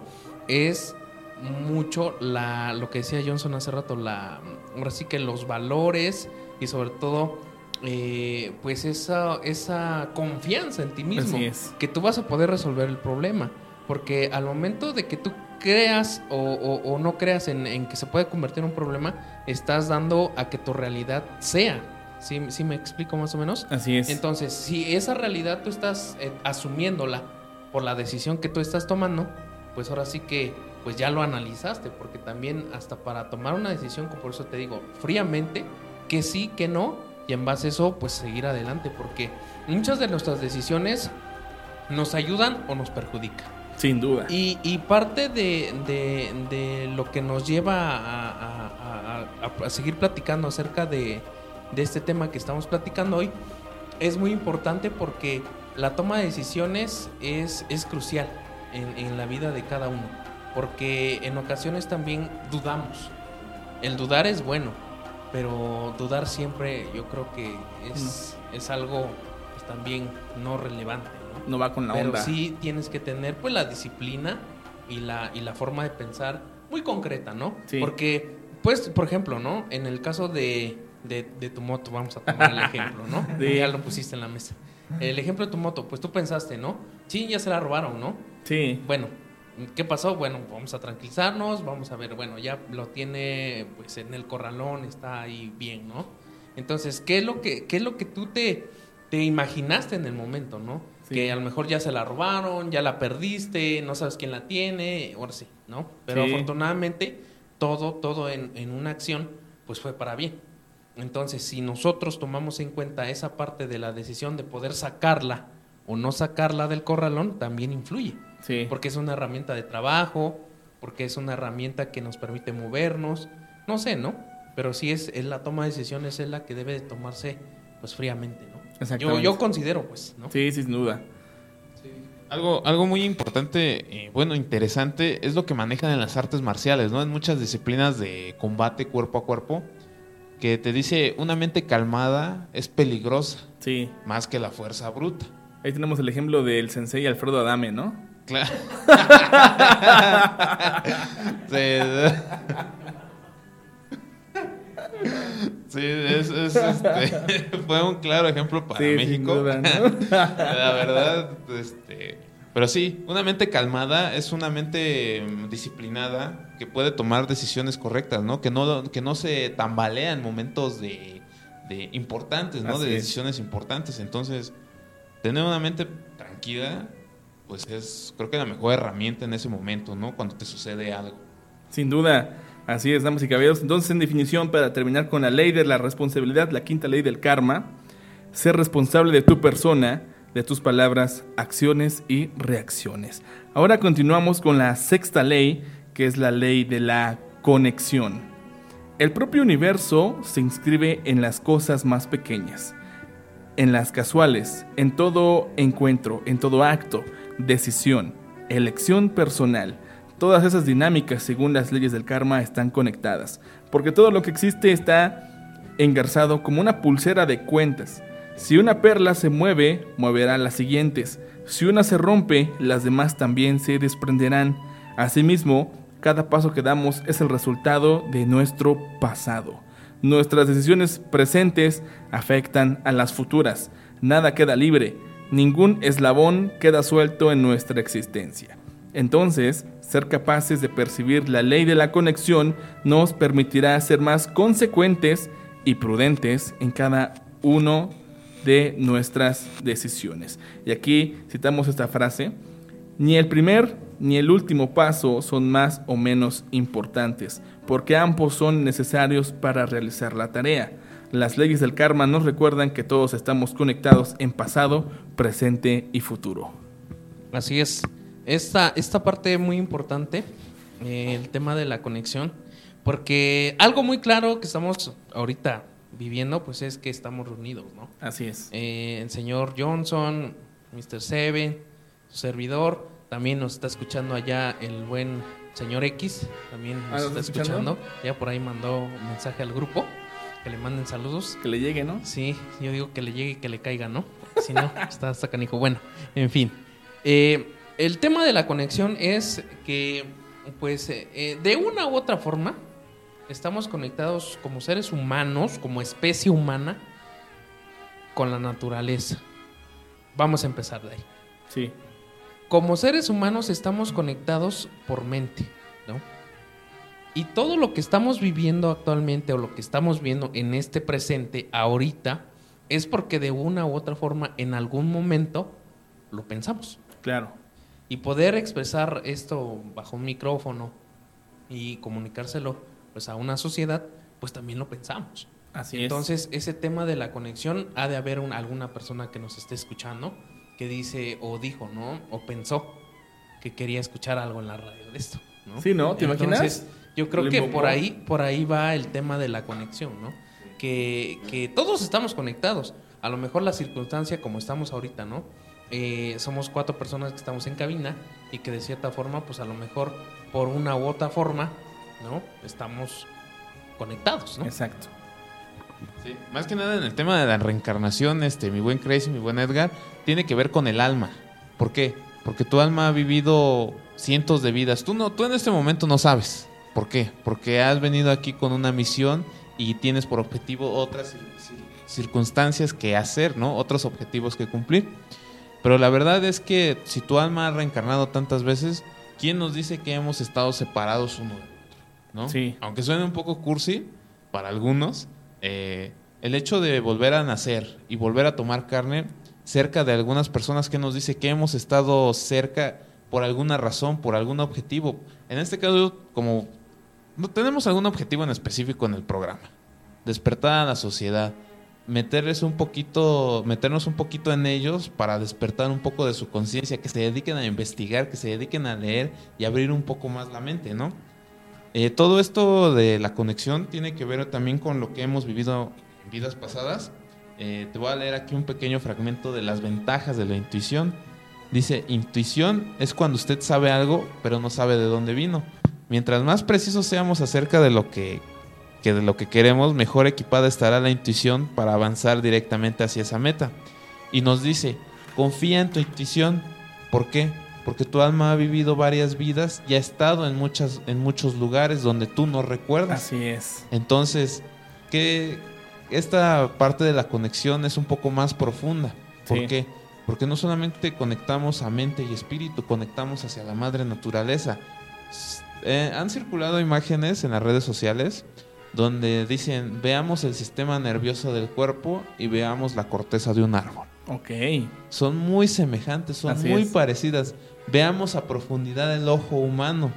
es mucho la, lo que decía Johnson hace rato, la, ahora sí que los valores y sobre todo, eh, pues esa, esa confianza en ti mismo, es. que tú vas a poder resolver el problema. Porque al momento de que tú creas o, o- o no creas en, en que se puede convertir en un problema, estás dando a que tu realidad sea. ¿Sí, sí me explico más o menos? así es. Entonces, si esa realidad tú estás eh, asumiéndola por la decisión que tú estás tomando, pues ahora sí que pues ya lo analizaste, porque también hasta para tomar una decisión, como por eso te digo, fríamente, que sí, que no, y en base a eso, pues seguir adelante, porque muchas de nuestras decisiones nos ayudan o nos perjudican. Sin duda. Y, y parte de, de- de lo que nos lleva a, a- a- a- a seguir platicando acerca de, de este tema que estamos platicando hoy es muy importante porque la toma de decisiones es, es crucial en, en la vida de cada uno. Porque en ocasiones también dudamos. El dudar es bueno, pero dudar siempre yo creo que es, es algo pues, también no relevante. ¿no? No va con la Pero onda. sí tienes que tener pues la disciplina y la, y la forma de pensar muy concreta, ¿no? Sí. Porque, pues, por ejemplo, ¿no? En el caso de, de, de tu moto, vamos a tomar el ejemplo, ¿no? Sí. Ya lo pusiste en la mesa. El ejemplo de tu moto, pues tú pensaste, ¿no? Sí, ya se la robaron, ¿no? Sí, Bueno, ¿qué pasó? Bueno, vamos a tranquilizarnos, vamos a ver, bueno, ya lo tiene pues en el corralón, está ahí bien, ¿no? Entonces, ¿qué es lo que, qué es lo que tú te, te imaginaste en el momento, ¿no? Sí. Que a lo mejor ya se la robaron, ya la perdiste, no sabes quién la tiene, ahora sí, ¿no? Pero Sí. afortunadamente, todo, todo en, en una acción, pues fue para bien. Entonces, si nosotros tomamos en cuenta esa parte de la decisión de poder sacarla o no sacarla del corralón, también influye sí. porque es una herramienta de trabajo, porque es una herramienta que nos permite movernos, no sé, ¿no? Pero sí es, es la toma de decisiones es la que debe de tomarse pues fríamente, ¿no? Exactamente. yo considero, pues, ¿no? Sí, sin duda. Algo, algo muy importante, eh, bueno, interesante, es lo que manejan en las artes marciales, ¿no? En muchas disciplinas de combate cuerpo a cuerpo, que te dice una mente calmada es peligrosa, Sí. más que la fuerza bruta. Ahí tenemos el ejemplo del sensei Alfredo Adame, ¿no? Claro. sí, Sí, es, es, este, fue un claro ejemplo para Sí, México. duda, ¿no? La verdad, este, pero sí, una mente calmada es una mente mm, disciplinada que puede tomar decisiones correctas, ¿no? Que no, que no se tambalea en momentos de, de importantes, ¿no? Así de es. decisiones importantes. Entonces, tener una mente tranquila, pues es, creo que la mejor herramienta en ese momento, ¿no? Cuando te sucede algo. Sin duda. Así es, damas y caballeros. Entonces, en definición, para terminar con la ley de la responsabilidad, la quinta ley del karma, ser responsable de tu persona, de tus palabras, acciones y reacciones. Ahora continuamos con la sexta ley, que es la ley de la conexión. El propio universo se inscribe en las cosas más pequeñas, en las casuales, en todo encuentro, en todo acto, decisión, elección personal. Todas esas dinámicas, según las leyes del karma, están conectadas, porque todo lo que existe está engarzado como una pulsera de cuentas. Si una perla se mueve, moverá las siguientes. Si una se rompe, las demás también se desprenderán. Asimismo, Cada paso que damos es el resultado de nuestro pasado. Nuestras decisiones presentes afectan a las futuras. Nada queda libre. Ningún eslabón queda suelto en nuestra existencia. Entonces, ser capaces de percibir la ley de la conexión nos permitirá ser más consecuentes y prudentes en cada uno de nuestras decisiones. Y aquí citamos esta frase, ni el primer ni el último paso son más o menos importantes, porque ambos son necesarios para realizar la tarea. Las leyes del karma nos recuerdan que todos estamos conectados en pasado, presente y futuro. Así es. Esta, esta parte muy importante, eh, el tema de la conexión, porque algo muy claro que estamos ahorita viviendo, pues es que estamos reunidos, ¿no? Así es. Eh, el señor Johnson, Mr. Seven, su servidor, también nos está escuchando allá el buen señor X, también nos Ah, ¿nos está escuchando? escuchando. Ya por ahí mandó un mensaje al grupo, que le manden saludos. Que le llegue, ¿no? Sí, yo digo que le llegue y que le caiga, ¿no? Si no, está, está canijo. Bueno, en fin. Eh, el tema de la conexión es que, pues, eh, de una u otra forma, estamos conectados como seres humanos, como especie humana, con la naturaleza. Vamos a empezar de ahí. Sí. Como seres humanos estamos conectados por mente, ¿no? Y todo lo que estamos viviendo actualmente o lo que estamos viendo en este presente, ahorita, es porque de una u otra forma, en algún momento, lo pensamos. Claro. Y poder expresar esto bajo un micrófono y comunicárselo pues, a una sociedad, pues también lo pensamos. Así Entonces, ese tema de la conexión, ha de haber un- alguna persona que nos esté escuchando que dice o dijo, ¿no? O pensó que quería escuchar algo en la radio de esto, ¿no? Sí, ¿no? ¿Te imaginas? Entonces, yo creo que por ahí, por ahí va el tema de la conexión, ¿no? Que, que todos estamos conectados. A lo mejor la circunstancia como estamos ahorita, ¿no? Eh, somos cuatro personas que estamos en cabina y que de cierta forma, pues a lo mejor por una u otra forma, ¿no? Estamos conectados, ¿no? Exacto. Sí, Más que nada en el tema de la reencarnación, este, mi buen Crazy, mi buen Edgar, tiene que ver con el alma. ¿Por qué? Porque tu alma ha vivido cientos de vidas. Tú no, tú en este momento no sabes. ¿Por qué? Porque has venido aquí con una misión y tienes por objetivo otras cir- cir- circunstancias que hacer, ¿no? Otros objetivos que cumplir. Pero la verdad es que si tu alma ha reencarnado tantas veces, ¿quién nos dice que hemos estado separados uno otro? ¿No? Sí. Aunque suene un poco cursi para algunos, eh, el hecho de volver a nacer y volver a tomar carne cerca de algunas personas que nos dice que hemos estado cerca por alguna razón, por algún objetivo. En este caso, como no tenemos algún objetivo en específico en el programa, despertar a la sociedad, meterles un poquito, meternos un poquito en ellos para despertar un poco de su conciencia, que se dediquen a investigar, que se dediquen a leer y abrir un poco más la mente, ¿no? Eh, todo esto de la conexión tiene que ver también con lo que hemos vivido en vidas pasadas. Eh, te voy a leer aquí un pequeño fragmento de las ventajas de la intuición. Dice, intuición es cuando usted sabe algo, pero no sabe de dónde vino. Mientras más precisos seamos acerca de lo que, que de lo que queremos, mejor equipada estará la intuición para avanzar directamente hacia esa meta. Y nos dice, confía en tu intuición. ¿Por qué? Porque tu alma ha vivido varias vidas y ha estado en, muchas, en muchos lugares donde tú no recuerdas. Así es. Entonces, que esta parte de la conexión es un poco más profunda. ¿Por Sí. qué? Porque no solamente conectamos a mente y espíritu, conectamos hacia la madre naturaleza. Eh, han circulado imágenes en las redes sociales donde dicen, veamos el sistema nervioso del cuerpo y veamos la corteza de un árbol. Ok. Son muy semejantes, son Así muy es. parecidas. Veamos a profundidad el ojo humano,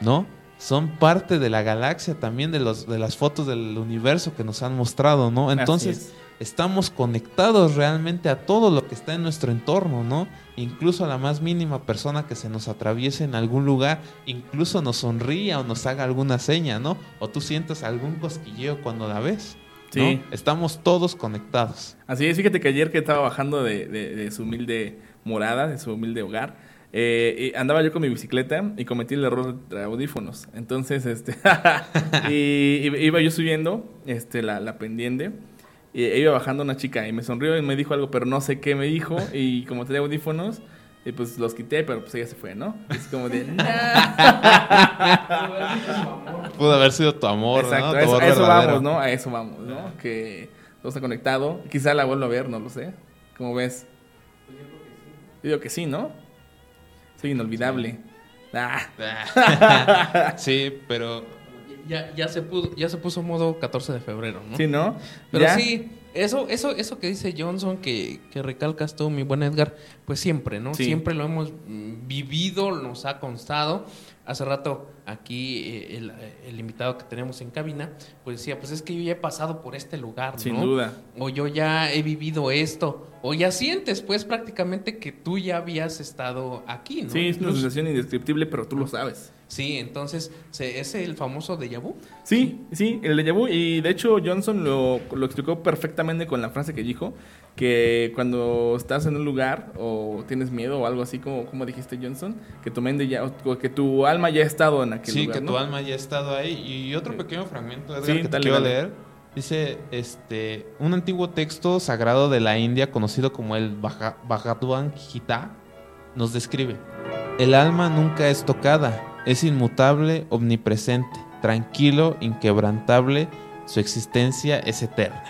¿no? Son parte de la galaxia también de, los, de las fotos del universo que nos han mostrado, ¿no? Entonces, es. estamos conectados realmente a todo lo que está en nuestro entorno, ¿no? Incluso a la más mínima persona que se nos atraviese en algún lugar, incluso nos sonría o nos haga alguna seña, ¿no? O tú sientas algún cosquilleo cuando la ves. ¿no? Sí. Estamos todos conectados. Así es, fíjate que ayer que estaba bajando de, de- de su humilde morada, de su humilde hogar, eh, y andaba yo con mi bicicleta y cometí el error de audífonos. Entonces, este, y, iba yo subiendo este, la, la pendiente, y iba bajando una chica y me sonrió y me dijo algo, pero no sé qué me dijo, y como tenía audífonos, Y pues los quité, pero pues ella se fue, ¿no? Es como de. Pudo haber sido tu amor, Exacto, ¿no? a eso, a eso vamos, ¿no? A eso vamos, ¿no? Que todo está conectado. Quizá la vuelva a ver, no lo sé. ¿Cómo ves? Yo digo que sí, ¿no? Soy inolvidable. Ah, sí, pero Ya, ya, se pudo, ya se puso modo 14 de febrero, ¿no? sí, ¿no? Pero ¿Ya? sí, eso, eso, eso que dice Johnson, que, que recalcas tú, mi buen Edgar, pues siempre, ¿no? Sí. Siempre lo hemos mm, vivido, nos ha constado. Hace rato aquí eh, el, el invitado que tenemos en cabina, pues decía, pues es que yo ya he pasado por este lugar, ¿no? Sin duda. O yo ya he vivido esto. O ya sientes, pues prácticamente que tú ya habías estado aquí, ¿no? Sí, es una Incluso- sensación indescriptible, pero tú lo sabes. Sí, entonces, ¿se- ¿es el famoso déjà vu? Sí, sí, el déjà vu. Y de hecho, Johnson lo, lo explicó perfectamente con la frase que dijo: que cuando estás en un lugar o tienes miedo o algo así, como, como dijiste, Johnson, que tu mente ya, o que tu alma ya ha estado en aquel sí, lugar. que ¿no? tu alma ya ha estado ahí. Y otro Sí. pequeño fragmento, Edgar, Sí, que te quiero leer. Dice, este, un antiguo texto sagrado de la India conocido como el Bhaga- Bhagavad Gita nos describe. El alma nunca es tocada, es inmutable, omnipresente, tranquilo, inquebrantable, su existencia es eterna.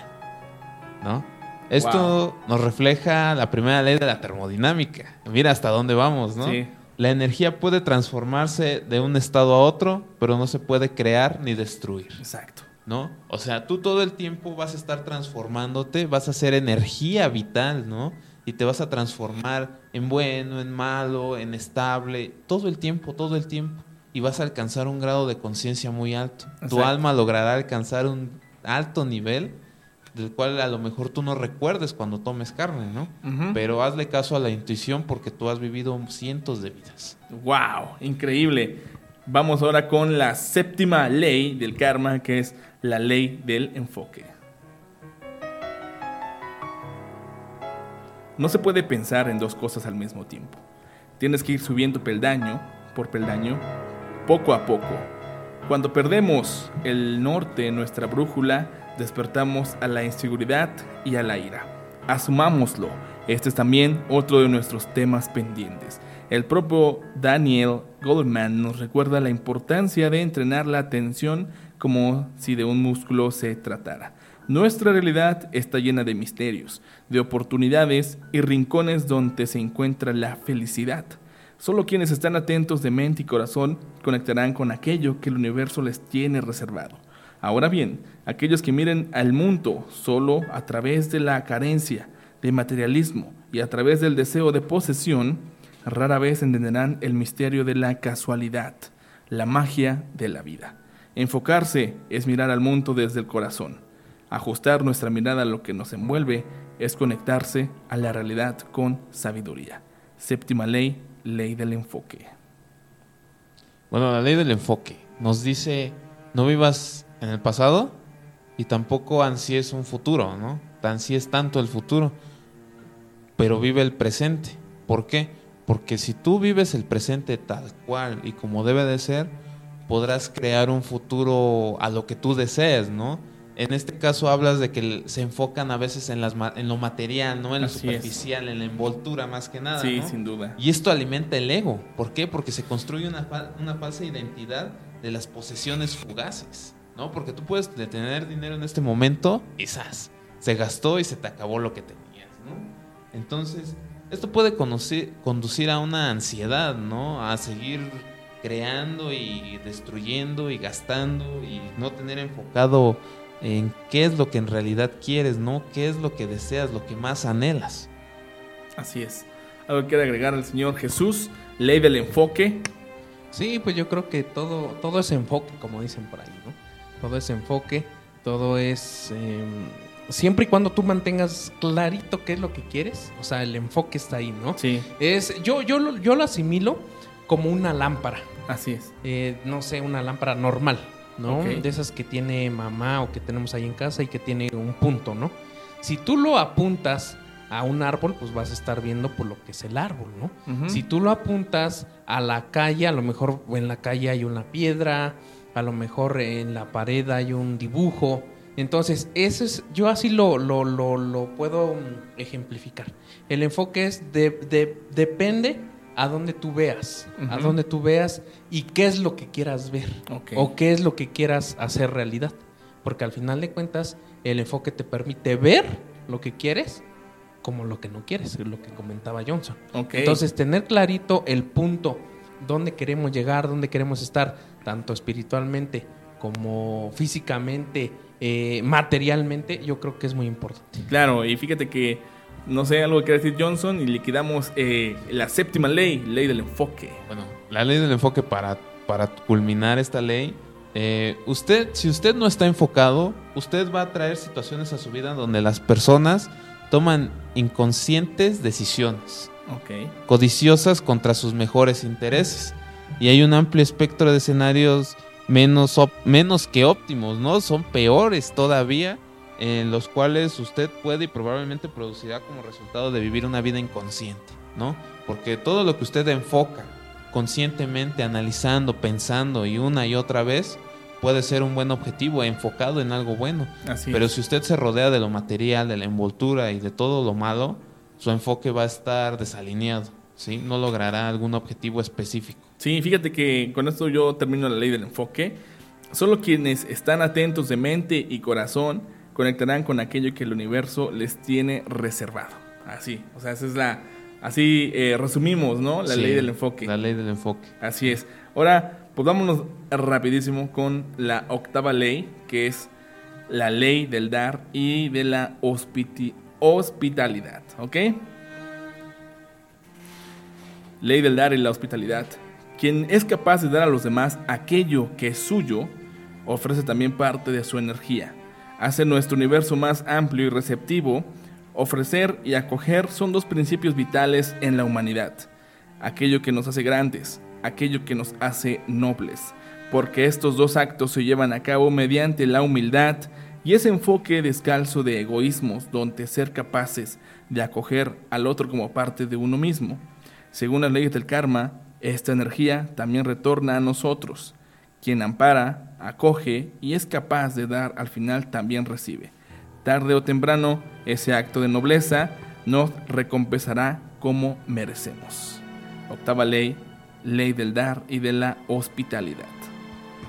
¿No? Esto nos refleja la primera ley de la termodinámica. Mira hasta dónde vamos, ¿no? Sí. La energía puede transformarse de un estado a otro, pero no se puede crear ni destruir, Exacto. ¿no? O sea, tú todo el tiempo vas a estar transformándote, vas a ser energía vital, ¿no? Y te vas a transformar en bueno, en malo, en estable, todo el tiempo, todo el tiempo. Y vas a alcanzar un grado de conciencia muy alto. Tu alma logrará alcanzar un alto nivel del cual a lo mejor tú no recuerdes cuando tomes carne, ¿no? Pero hazle caso a la intuición porque tú has vivido cientos de vidas. ¡Wow! Increíble. Vamos ahora con la séptima ley del karma, que es la ley del enfoque. No se puede pensar en dos cosas al mismo tiempo. Tienes que ir subiendo peldaño por peldaño, poco a poco. Cuando perdemos el norte nuestra brújula, despertamos a la inseguridad y a la ira. Asumámoslo. Este es también otro de nuestros temas pendientes. El propio Daniel Goldman nos recuerda la importancia de entrenar la atención como si de un músculo se tratara. Nuestra realidad está llena de misterios, de oportunidades y rincones donde se encuentra la felicidad. Solo quienes están atentos de mente y corazón conectarán con aquello que el universo les tiene reservado. Ahora bien, aquellos que miren al mundo solo a través de la carencia, de materialismo y a través del deseo de posesión, rara vez entenderán el misterio de la casualidad, la magia de la vida. Enfocarse es mirar al mundo desde el corazón. Ajustar nuestra mirada a lo que nos envuelve es conectarse a la realidad con sabiduría. Séptima ley, ley del enfoque. Bueno, la ley del enfoque nos dice, no vivas en el pasado y tampoco ansíes un futuro, ¿no? Ansíes tanto el futuro, pero vive el presente. ¿Por qué? Porque si tú vives el presente tal cual y como debe de ser, podrás crear un futuro a lo que tú desees, ¿no? En este caso hablas de que se enfocan a veces en, las en lo material, ¿no? En lo Así es. superficial, en la envoltura más que nada, Sí, ¿no? sin duda. Y esto alimenta el ego. ¿Por qué? Porque se construye una, una falsa identidad de las posesiones fugaces, ¿no? Porque tú puedes de tener dinero en este momento y ¡zas! se gastó y se te acabó lo que tenías, ¿no? Entonces, esto puede conocer- conducir a una ansiedad, ¿no? A seguir creando y destruyendo y gastando y no tener enfocado en qué es lo que en realidad quieres, ¿no? ¿Qué es lo que deseas, lo que más anhelas? Así es. Algo que quiere agregar el Señor Jesús, ley del enfoque. Sí, pues yo creo que todo, todo es enfoque, como dicen por ahí, ¿no? Todo es enfoque, todo es... eh, siempre y cuando tú mantengas clarito qué es lo que quieres, o sea, el enfoque está ahí, ¿no? Sí, Es, yo, yo, lo, yo lo asimilo como una lámpara, así es. eh, no sé, una lámpara normal, ¿no? De esas que tiene mamá o que tenemos ahí en casa y que tiene un punto, ¿no? Si tú lo apuntas a un árbol, pues vas a estar viendo por lo que es el árbol, ¿no? Si tú lo apuntas a la calle, a lo mejor en la calle hay una piedra, a lo mejor en la pared hay un dibujo. Entonces, eso es, yo así lo, lo, lo, lo puedo mm, ejemplificar. El enfoque es de, de- depende a donde tú veas, a Ujú. donde tú veas y qué es lo que quieras ver Ok. o qué es lo que quieras hacer realidad. Porque al final de cuentas, el enfoque te permite ver lo que quieres como lo que no quieres, es lo que comentaba Johnson. Ok. Entonces, tener clarito el punto, dónde queremos llegar, dónde queremos estar, tanto espiritualmente como físicamente, eh, materialmente, yo creo que es muy importante. Claro, y fíjate que, no sé, algo que quiere decir Johnson y liquidamos eh, la séptima ley, ley del enfoque. Bueno, la ley del enfoque para, para culminar esta ley, eh, usted, si usted no está enfocado, usted va a traer situaciones a su vida donde las personas toman inconscientes decisiones, codiciosas contra sus mejores intereses. Y hay un amplio espectro de escenarios menos, menos que óptimos, ¿no? Son peores todavía, en los cuales usted puede y probablemente producirá como resultado de vivir una vida inconsciente, ¿no? Porque todo lo que usted enfoca conscientemente, analizando, pensando y una y otra vez, puede ser un buen objetivo enfocado en algo bueno. Así Pero si usted se rodea de lo material, de la envoltura y de todo lo malo, su enfoque va a estar desalineado, ¿sí? No logrará algún objetivo específico. Sí, fíjate que con esto yo termino la ley del enfoque. Solo quienes están atentos de mente y corazón conectarán con aquello que el universo les tiene reservado. Así, o sea, esa es la... Así eh, resumimos, ¿no? La Sí, ley del enfoque. La ley del enfoque. Así es. Ahora, pues vámonos rapidísimo con la octava ley, que es la ley del dar y de la hospitalidad, ¿ok? Ley del dar y la hospitalidad. Quien es capaz de dar a los demás aquello que es suyo, ofrece también parte de su energía. Hace nuestro universo más amplio y receptivo. Ofrecer y acoger son dos principios vitales en la humanidad. Aquello que nos hace grandes, aquello que nos hace nobles. Porque estos dos actos se llevan a cabo mediante la humildad y ese enfoque descalzo de egoísmos donde ser capaces de acoger al otro como parte de uno mismo. Según las leyes del karma, esta energía también retorna a nosotros. Quien ampara, acoge y es capaz de dar al final también recibe. Tarde o temprano, ese acto de nobleza nos recompensará como merecemos. Octava ley, ley del dar y de la hospitalidad.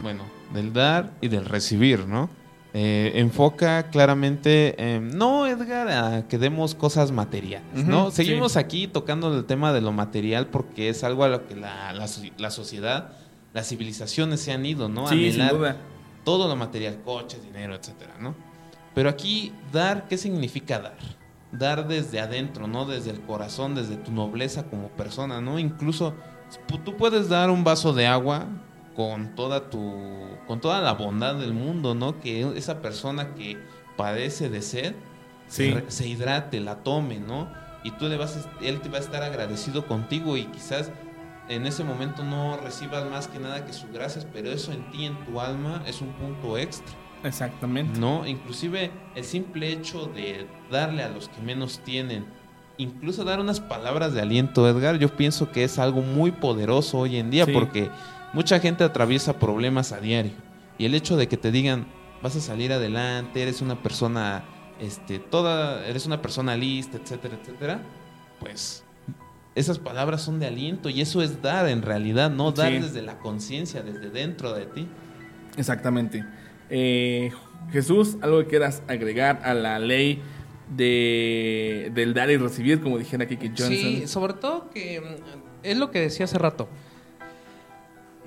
Bueno, del dar y del recibir, ¿no? Eh, enfoca claramente, eh, no Edgar, a que demos cosas materiales, ¿no? sí. Seguimos aquí tocando el tema de lo material porque es algo a lo que la, la sociedad, las civilizaciones se han ido, ¿no? A Sí, sin duda. todo lo material, coches, dinero, etcétera, ¿no? Pero aquí, dar, ¿qué significa dar? Dar desde adentro, ¿no? Desde el corazón, desde tu nobleza como persona, ¿no? Incluso tú puedes dar un vaso de agua con toda tu con toda la bondad del mundo, ¿no? Que esa persona que padece de sed Sí. se, hidrate, la tome, ¿no? Y tú le vas a, él te va a estar agradecido contigo y quizás en ese momento no recibas más que nada que sus gracias, pero eso en ti, en tu alma, es un punto extra. Exactamente. No, inclusive el simple hecho de darle a los que menos tienen, incluso dar unas palabras de aliento, Edgar, yo pienso que es algo muy poderoso hoy en día Sí. porque mucha gente atraviesa problemas a diario y el hecho de que te digan vas a salir adelante, eres una persona, este, toda, eres una persona lista, etcétera, etcétera, pues esas palabras son de aliento y eso es dar en realidad, no dar Sí. desde la conciencia, desde dentro de ti. Exactamente. Eh, Jesús, algo que quieras agregar a la ley de, del dar y recibir, como dijera Kiki Johnson. Sí, sobre todo que mm, es lo que decía hace rato.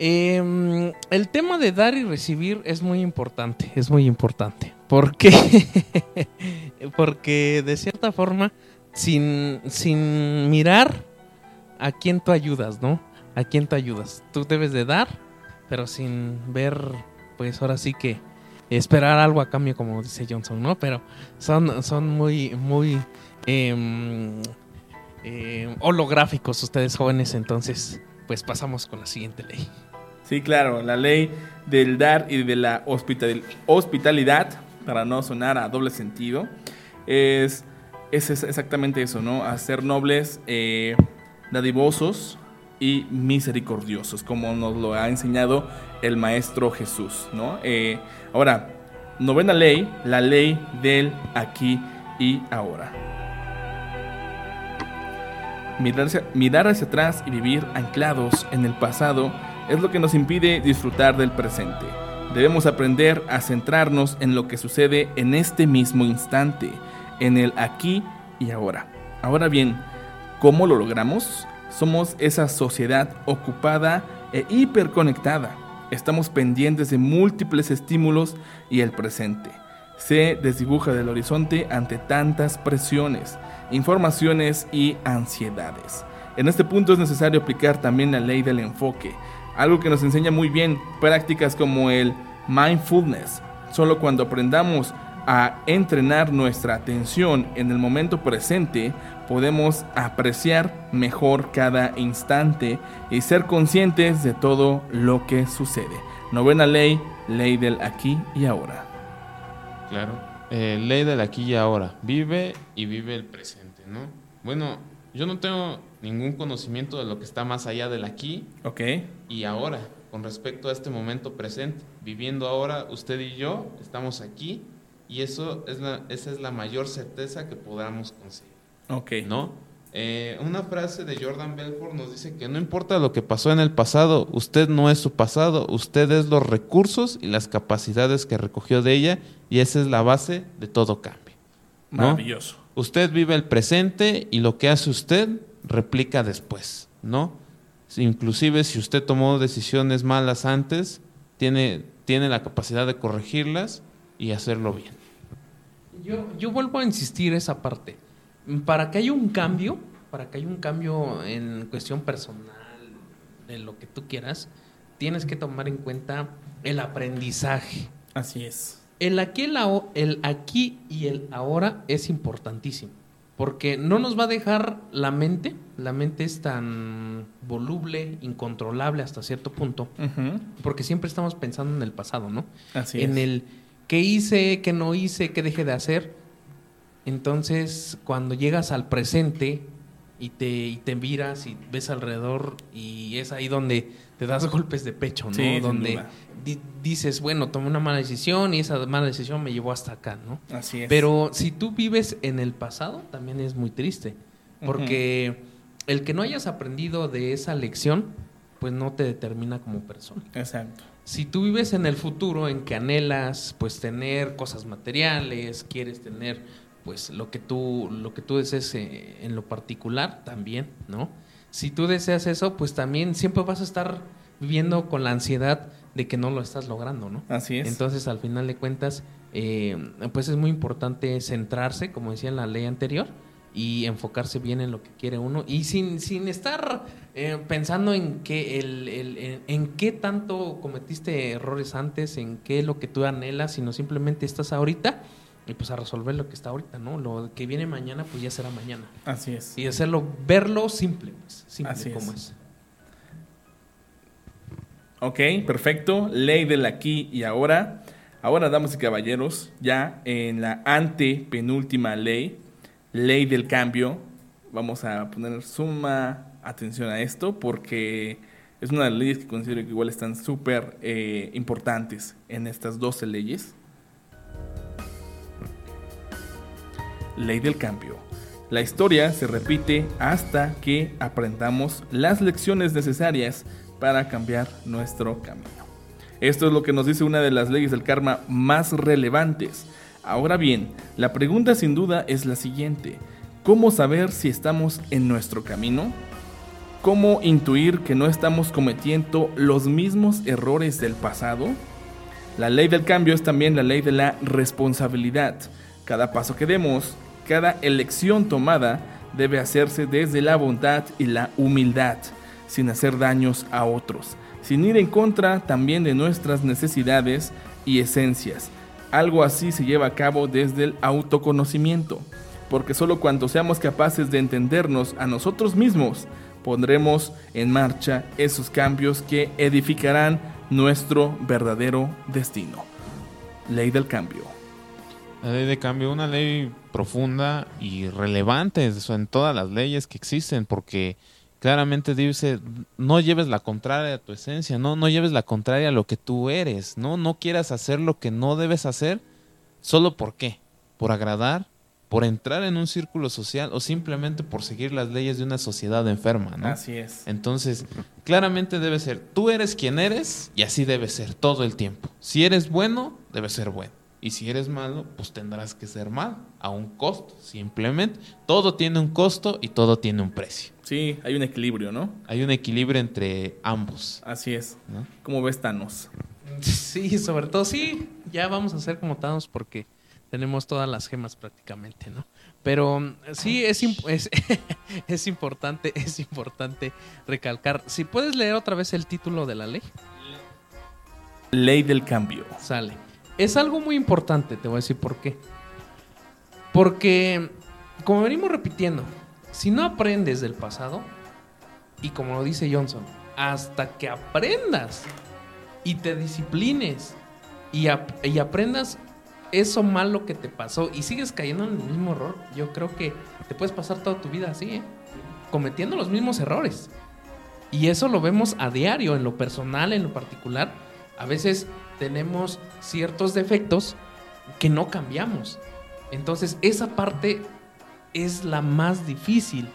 Em, el tema de dar y recibir es muy importante, es muy importante. ¿Por qué? Porque de cierta forma, sin, sin mirar a quién tú ayudas, ¿no? A quién tú ayudas. Tú debes de dar, pero sin ver, pues ahora sí que esperar algo a cambio, como dice Johnson, ¿no? Pero son, son muy, muy... em, eh, holográficos ustedes jóvenes, entonces pues pasamos con la siguiente ley. Sí, claro, la ley del dar y de la hospital- hospitalidad, para no sonar a doble sentido, es, es exactamente eso, ¿no? Hacer nobles, eh, dadivosos y misericordiosos, como nos lo ha enseñado el Maestro Jesús, ¿no? Eh, ahora, novena ley, la ley del aquí y ahora. Mirar hacia, mirar hacia atrás y vivir anclados en el pasado es lo que nos impide disfrutar del presente. Debemos aprender a centrarnos en lo que sucede en este mismo instante, en el aquí y ahora. Ahora bien, ¿cómo lo logramos? Somos esa sociedad ocupada e hiperconectada. Estamos pendientes de múltiples estímulos y el presente se desdibuja del horizonte ante tantas presiones, informaciones y ansiedades. En este punto es necesario aplicar también la ley del enfoque, algo que nos enseña muy bien prácticas como el mindfulness. Solo cuando aprendamos a entrenar nuestra atención en el momento presente, podemos apreciar mejor cada instante y ser conscientes de todo lo que sucede. Novena ley, ley del aquí y ahora. Claro. Eh, ley del aquí y ahora. Vive y vive el presente, ¿no? Bueno, yo no tengo ningún conocimiento de lo que está más allá del aquí Ok. y ahora con respecto a este momento presente. Viviendo ahora, usted y yo estamos aquí y eso es la, esa es la mayor certeza que podamos conseguir, Ok. ¿no? Eh, una frase de Jordan Belfort nos dice que no importa lo que pasó en el pasado, usted no es su pasado, usted es los recursos y las capacidades que recogió de ella y esa es la base de todo cambio. ¿no? Maravilloso. Usted vive el presente y lo que hace usted replica después, ¿no? Si- Inclusive si usted tomó decisiones malas antes, tiene, tiene la capacidad de corregirlas y hacerlo bien. Yo, yo vuelvo a insistir esa parte. Para que haya un cambio, para que haya un cambio en cuestión personal, de lo que tú quieras, tienes que tomar en cuenta el aprendizaje. Así es. El aquí, el, el aquí y el ahora es importantísimo. Porque no nos va a dejar la mente. La mente es tan voluble, incontrolable hasta cierto punto. Porque siempre estamos pensando en el pasado, ¿no? Así en es. el qué hice, qué no hice, qué dejé de hacer. Entonces, cuando llegas al presente y te, y te miras y ves alrededor y es ahí donde te das golpes de pecho, ¿no? Sí, donde di- dices, bueno, tomé una mala decisión y esa mala decisión me llevó hasta acá, ¿no? Así es. Pero si tú vives en el pasado, también es muy triste. Porque el que no hayas aprendido de esa lección, pues no te determina como persona. Exacto. Si tú vives en el futuro en que anhelas pues tener cosas materiales, quieres tener pues lo que tú lo que tú desees eh, en lo particular también, ¿no? Si tú deseas eso, pues también siempre vas a estar viviendo con la ansiedad de que no lo estás logrando, ¿no? Así es. Entonces, al final de cuentas, eh, pues es muy importante centrarse, como decía en la ley anterior, y enfocarse bien en lo que quiere uno y sin, sin estar eh, pensando en qué el, el- en, en qué tanto cometiste errores antes, en qué es lo que tú anhelas, sino simplemente estás ahorita y pues a resolver lo que está ahorita, ¿no? Lo que viene mañana, pues ya será mañana. Así es. Y hacerlo, verlo simple, pues, simple Así como es. es. Ok, perfecto. Ley del aquí y ahora. Ahora, damas y caballeros, ya en la antepenúltima ley, ley del cambio, vamos a poner suma atención a esto porque es una de las leyes que considero que igual están súper eh, importantes en estas 12 leyes. Ley del cambio. La historia se repite hasta que aprendamos las lecciones necesarias para cambiar nuestro camino. Esto es lo que nos dice una de las leyes del karma más relevantes. Ahora bien, la pregunta sin duda es la siguiente. ¿Cómo saber si estamos en nuestro camino? ¿Cómo intuir que no estamos cometiendo los mismos errores del pasado? La ley del cambio es también la ley de la responsabilidad. Cada paso que demos, cada elección tomada debe hacerse desde la bondad y la humildad, sin hacer daños a otros, sin ir en contra también de nuestras necesidades y esencias. Algo así se lleva a cabo desde el autoconocimiento, porque solo cuando seamos capaces de entendernos a nosotros mismos, pondremos en marcha esos cambios que edificarán nuestro verdadero destino. Ley del cambio. La ley de cambio, una ley profunda y relevante en todas las leyes que existen, porque claramente dice, no lleves la contraria a tu esencia, no, no lleves la contraria a lo que tú eres, no, no quieras hacer lo que no debes hacer, solo por qué, por agradar por entrar en un círculo social o simplemente por seguir las leyes de una sociedad enferma, ¿no? Así es. Entonces, claramente debe ser, tú eres quien eres y así debe ser todo el tiempo. Si eres bueno, debe ser bueno. Y si eres malo, pues tendrás que ser malo, a un costo, simplemente. Todo tiene un costo y todo tiene un precio. Sí, hay un equilibrio, ¿no? Hay un equilibrio entre ambos. Así es. ¿no? ¿Cómo ves Thanos? Sí, sobre todo, sí, ya vamos a ser como Thanos porque tenemos todas las gemas prácticamente, ¿no? Pero sí, es, imp- es, es importante, es importante recalcar. Si puedes leer otra vez el título de la ley, Ley del cambio. sale. Es algo muy importante, te voy a decir por qué. Porque, como venimos repitiendo, si no aprendes del pasado, y como lo dice Johnson, hasta que aprendas y te disciplines y, y aprendas eso malo que te pasó y sigues cayendo en el mismo error, yo creo que te puedes pasar toda tu vida así, ¿eh? cometiendo los mismos errores. Y eso lo vemos a diario, en lo personal, en lo particular. A veces tenemos ciertos defectos que no cambiamos. Entonces, esa parte es la más difícil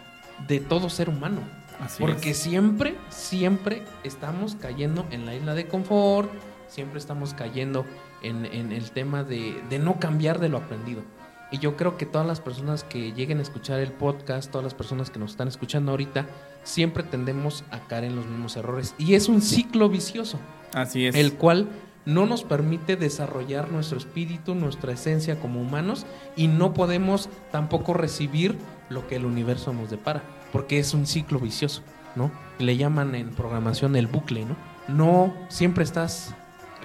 de todo ser humano. Así Porque es. siempre, siempre estamos cayendo en la isla de confort, siempre estamos cayendo en, en el tema de, de no cambiar de lo aprendido. Y yo creo que todas las personas que lleguen a escuchar el podcast, todas las personas que nos están escuchando ahorita, siempre tendemos a caer en los mismos errores. Y es un ciclo vicioso, Así es. el cual no nos permite desarrollar nuestro espíritu, nuestra esencia como humanos, y no podemos tampoco recibir lo que el universo nos depara, porque es un ciclo vicioso, ¿no? Le llaman en programación el bucle, ¿no? No siempre estás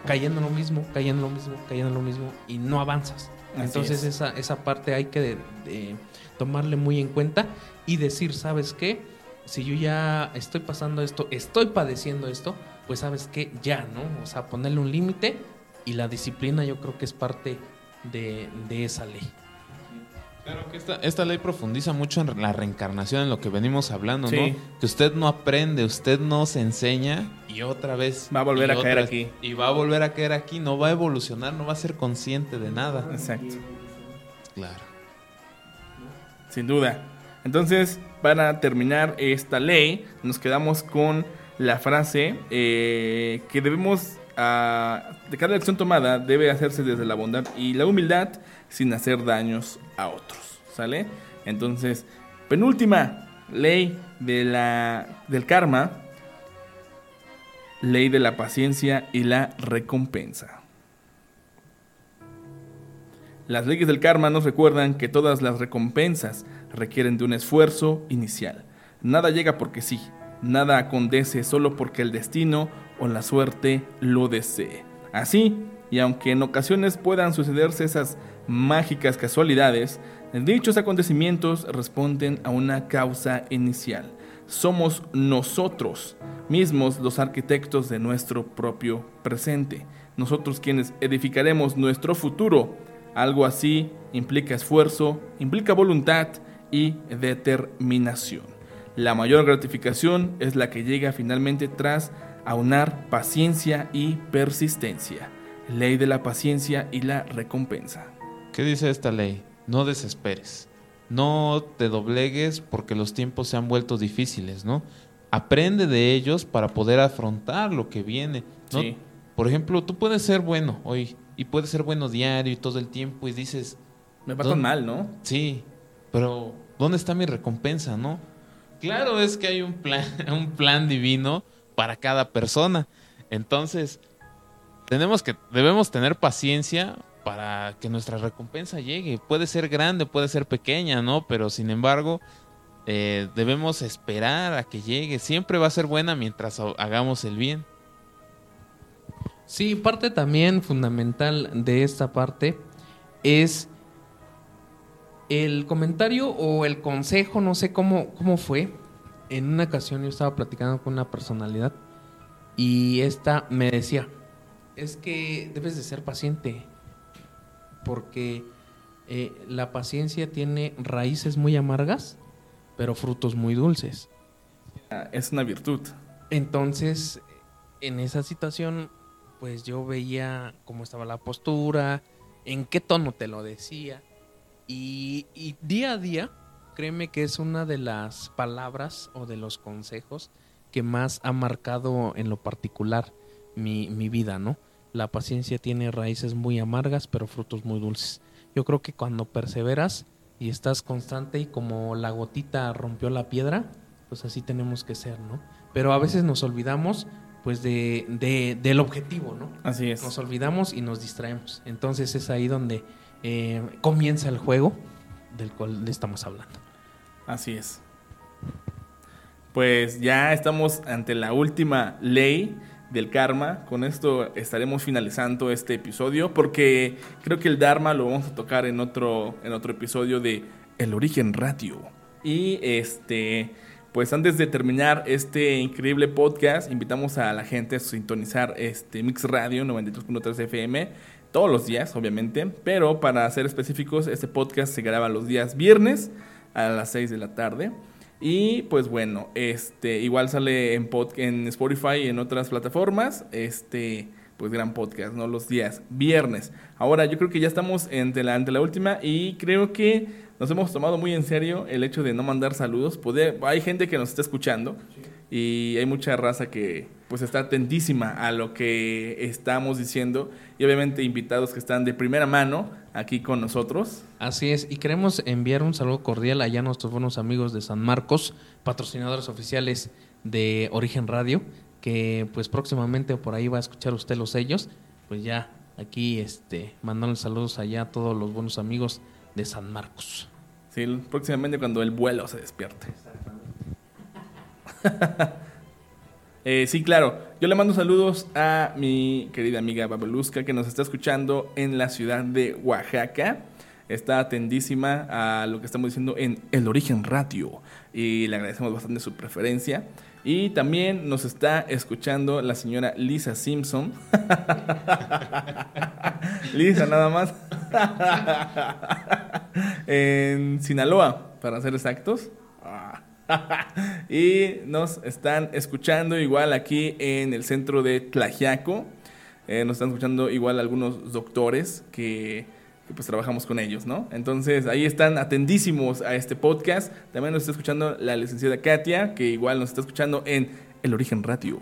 cayendo en lo mismo, cayendo en lo mismo, cayendo en lo mismo, y no avanzas. Así Entonces es. esa, esa parte hay que de- de tomarle muy en cuenta y decir, ¿sabes qué? Si yo ya estoy pasando esto, estoy padeciendo esto, pues sabes qué, ya, ¿no? O sea, ponerle un límite y la disciplina yo creo que es parte de, de esa ley. Claro que esta, esta ley profundiza mucho en la reencarnación, en lo que venimos hablando, Sí. ¿no? Que usted no aprende, usted no se enseña y otra vez. Va a volver a caer vez, aquí. Y va a volver a caer aquí, no va a evolucionar, no va a ser consciente de nada. Exacto. Claro. Sin duda. Entonces, para terminar esta ley, nos quedamos con la frase eh, que debemos, de cada acción tomada, debe hacerse desde la bondad y la humildad sin hacer daños a otros. ¿Sale? Entonces, penúltima ley de la, del karma, ley de la paciencia y la recompensa. Las leyes del karma nos recuerdan que todas las recompensas requieren de un esfuerzo inicial. Nada llega porque sí, nada acontece solo porque el destino o la suerte lo desee. Así, y aunque en ocasiones puedan sucederse esas mágicas casualidades, dichos acontecimientos responden a una causa inicial. Somos nosotros mismos los arquitectos de nuestro propio presente. Nosotros quienes edificaremos nuestro futuro. Algo así implica esfuerzo, implica voluntad y determinación. La mayor gratificación es la que llega finalmente tras aunar paciencia y persistencia. Ley de la paciencia y la recompensa. ¿Qué dice esta ley? No desesperes. No te doblegues porque los tiempos se han vuelto difíciles, ¿no? Aprende de ellos para poder afrontar lo que viene. ¿no? Sí. Por ejemplo, tú puedes ser bueno hoy y puedes ser bueno diario y todo el tiempo y dices, Me va mal, ¿no? sí, pero ¿dónde está mi recompensa, no? Claro, es que hay un plan, un plan divino para cada persona. Entonces, tenemos que, debemos tener paciencia para que nuestra recompensa llegue. Puede ser grande, puede ser pequeña, ¿no? Pero sin embargo, eh, debemos esperar a que llegue. Siempre va a ser buena mientras ha- hagamos el bien. Sí, parte también fundamental de esta parte es el comentario o el consejo, no sé cómo, cómo fue. En una ocasión yo estaba platicando con una personalidad y esta me decía, es que debes de ser paciente porque eh, la paciencia tiene raíces muy amargas, pero frutos muy dulces. Es una virtud. Entonces, en esa situación, pues yo veía cómo estaba la postura, en qué tono te lo decía. Y, y día a día, créeme que es una de las palabras o de los consejos que más ha marcado en lo particular mi, mi vida, ¿no? La paciencia tiene raíces muy amargas, pero frutos muy dulces. Yo creo que cuando perseveras y estás constante y como la gotita rompió la piedra, pues así tenemos que ser, ¿no? Pero a veces nos olvidamos pues de, de- del objetivo, ¿no? Así es. Nos olvidamos y nos distraemos. Entonces es ahí donde eh, comienza el juego del cual le estamos hablando. Así es. Pues ya estamos ante la última ley del karma. Con esto estaremos finalizando este episodio porque creo que el Dharma lo vamos a tocar en otro, en otro episodio de El origen ratio. Y este, pues antes de terminar este increíble podcast, invitamos a la gente a sintonizar este Mix Radio 93.3 FM todos los días, obviamente, pero para ser específicos, este podcast se graba los días viernes a las 6 de la tarde. Y pues bueno, este igual sale en, pod- en Spotify y en otras plataformas. Este, pues gran podcast, ¿no? Los días viernes. Ahora yo creo que ya estamos ante la, ante la última y creo que nos hemos tomado muy en serio el hecho de no mandar saludos. Poder, hay gente que nos está escuchando y hay mucha raza que pues está atentísima a lo que estamos diciendo y obviamente invitados que están de primera mano aquí con nosotros. Así es, y queremos enviar un saludo cordial allá a nuestros buenos amigos de San Marcos, patrocinadores oficiales de Origen Radio, que pues próximamente por ahí va a escuchar usted los sellos. Pues ya aquí este mandando saludos allá a todos los buenos amigos de San Marcos. Sí, próximamente cuando el vuelo se despierte. Eh, sí, claro. Yo le mando saludos a mi querida amiga Babeluska que nos está escuchando en la ciudad de Oaxaca. Está atendísima a lo que estamos diciendo en El Origen Radio y le agradecemos bastante su preferencia. Y también nos está escuchando la señora Lisa Simpson. Lisa, nada más. en Sinaloa, para ser exactos. Y nos están escuchando igual aquí en el centro de Tlajiaco. Eh, nos están escuchando igual algunos doctores que, que, pues trabajamos con ellos, ¿no? Entonces ahí están atendísimos a este podcast. También nos está escuchando la licenciada Katia, que igual nos está escuchando en El Origen Radio.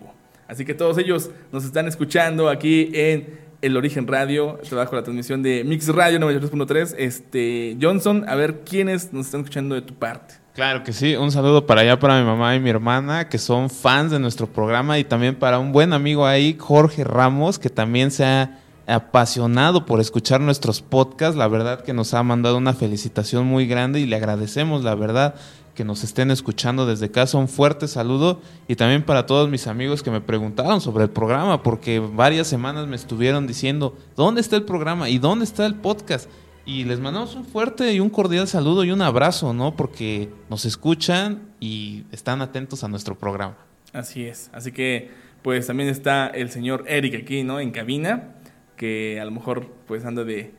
Así que todos ellos nos están escuchando aquí en El Origen Radio. Trabajo la transmisión de Mix Radio 93.3. Este, Johnson, a ver quiénes nos están escuchando de tu parte. Claro que sí, un saludo para allá para mi mamá y mi hermana que son fans de nuestro programa y también para un buen amigo ahí, Jorge Ramos, que también se ha apasionado por escuchar nuestros podcasts. La verdad que nos ha mandado una felicitación muy grande y le agradecemos, la verdad, que nos estén escuchando desde casa. Un fuerte saludo y también para todos mis amigos que me preguntaron sobre el programa, porque varias semanas me estuvieron diciendo, ¿dónde está el programa? ¿Y dónde está el podcast? Y les mandamos un fuerte y un cordial saludo y un abrazo, ¿no? Porque nos escuchan y están atentos a nuestro programa. Así es. Así que, pues también está el señor Eric aquí, ¿no? En cabina, que a lo mejor pues anda de,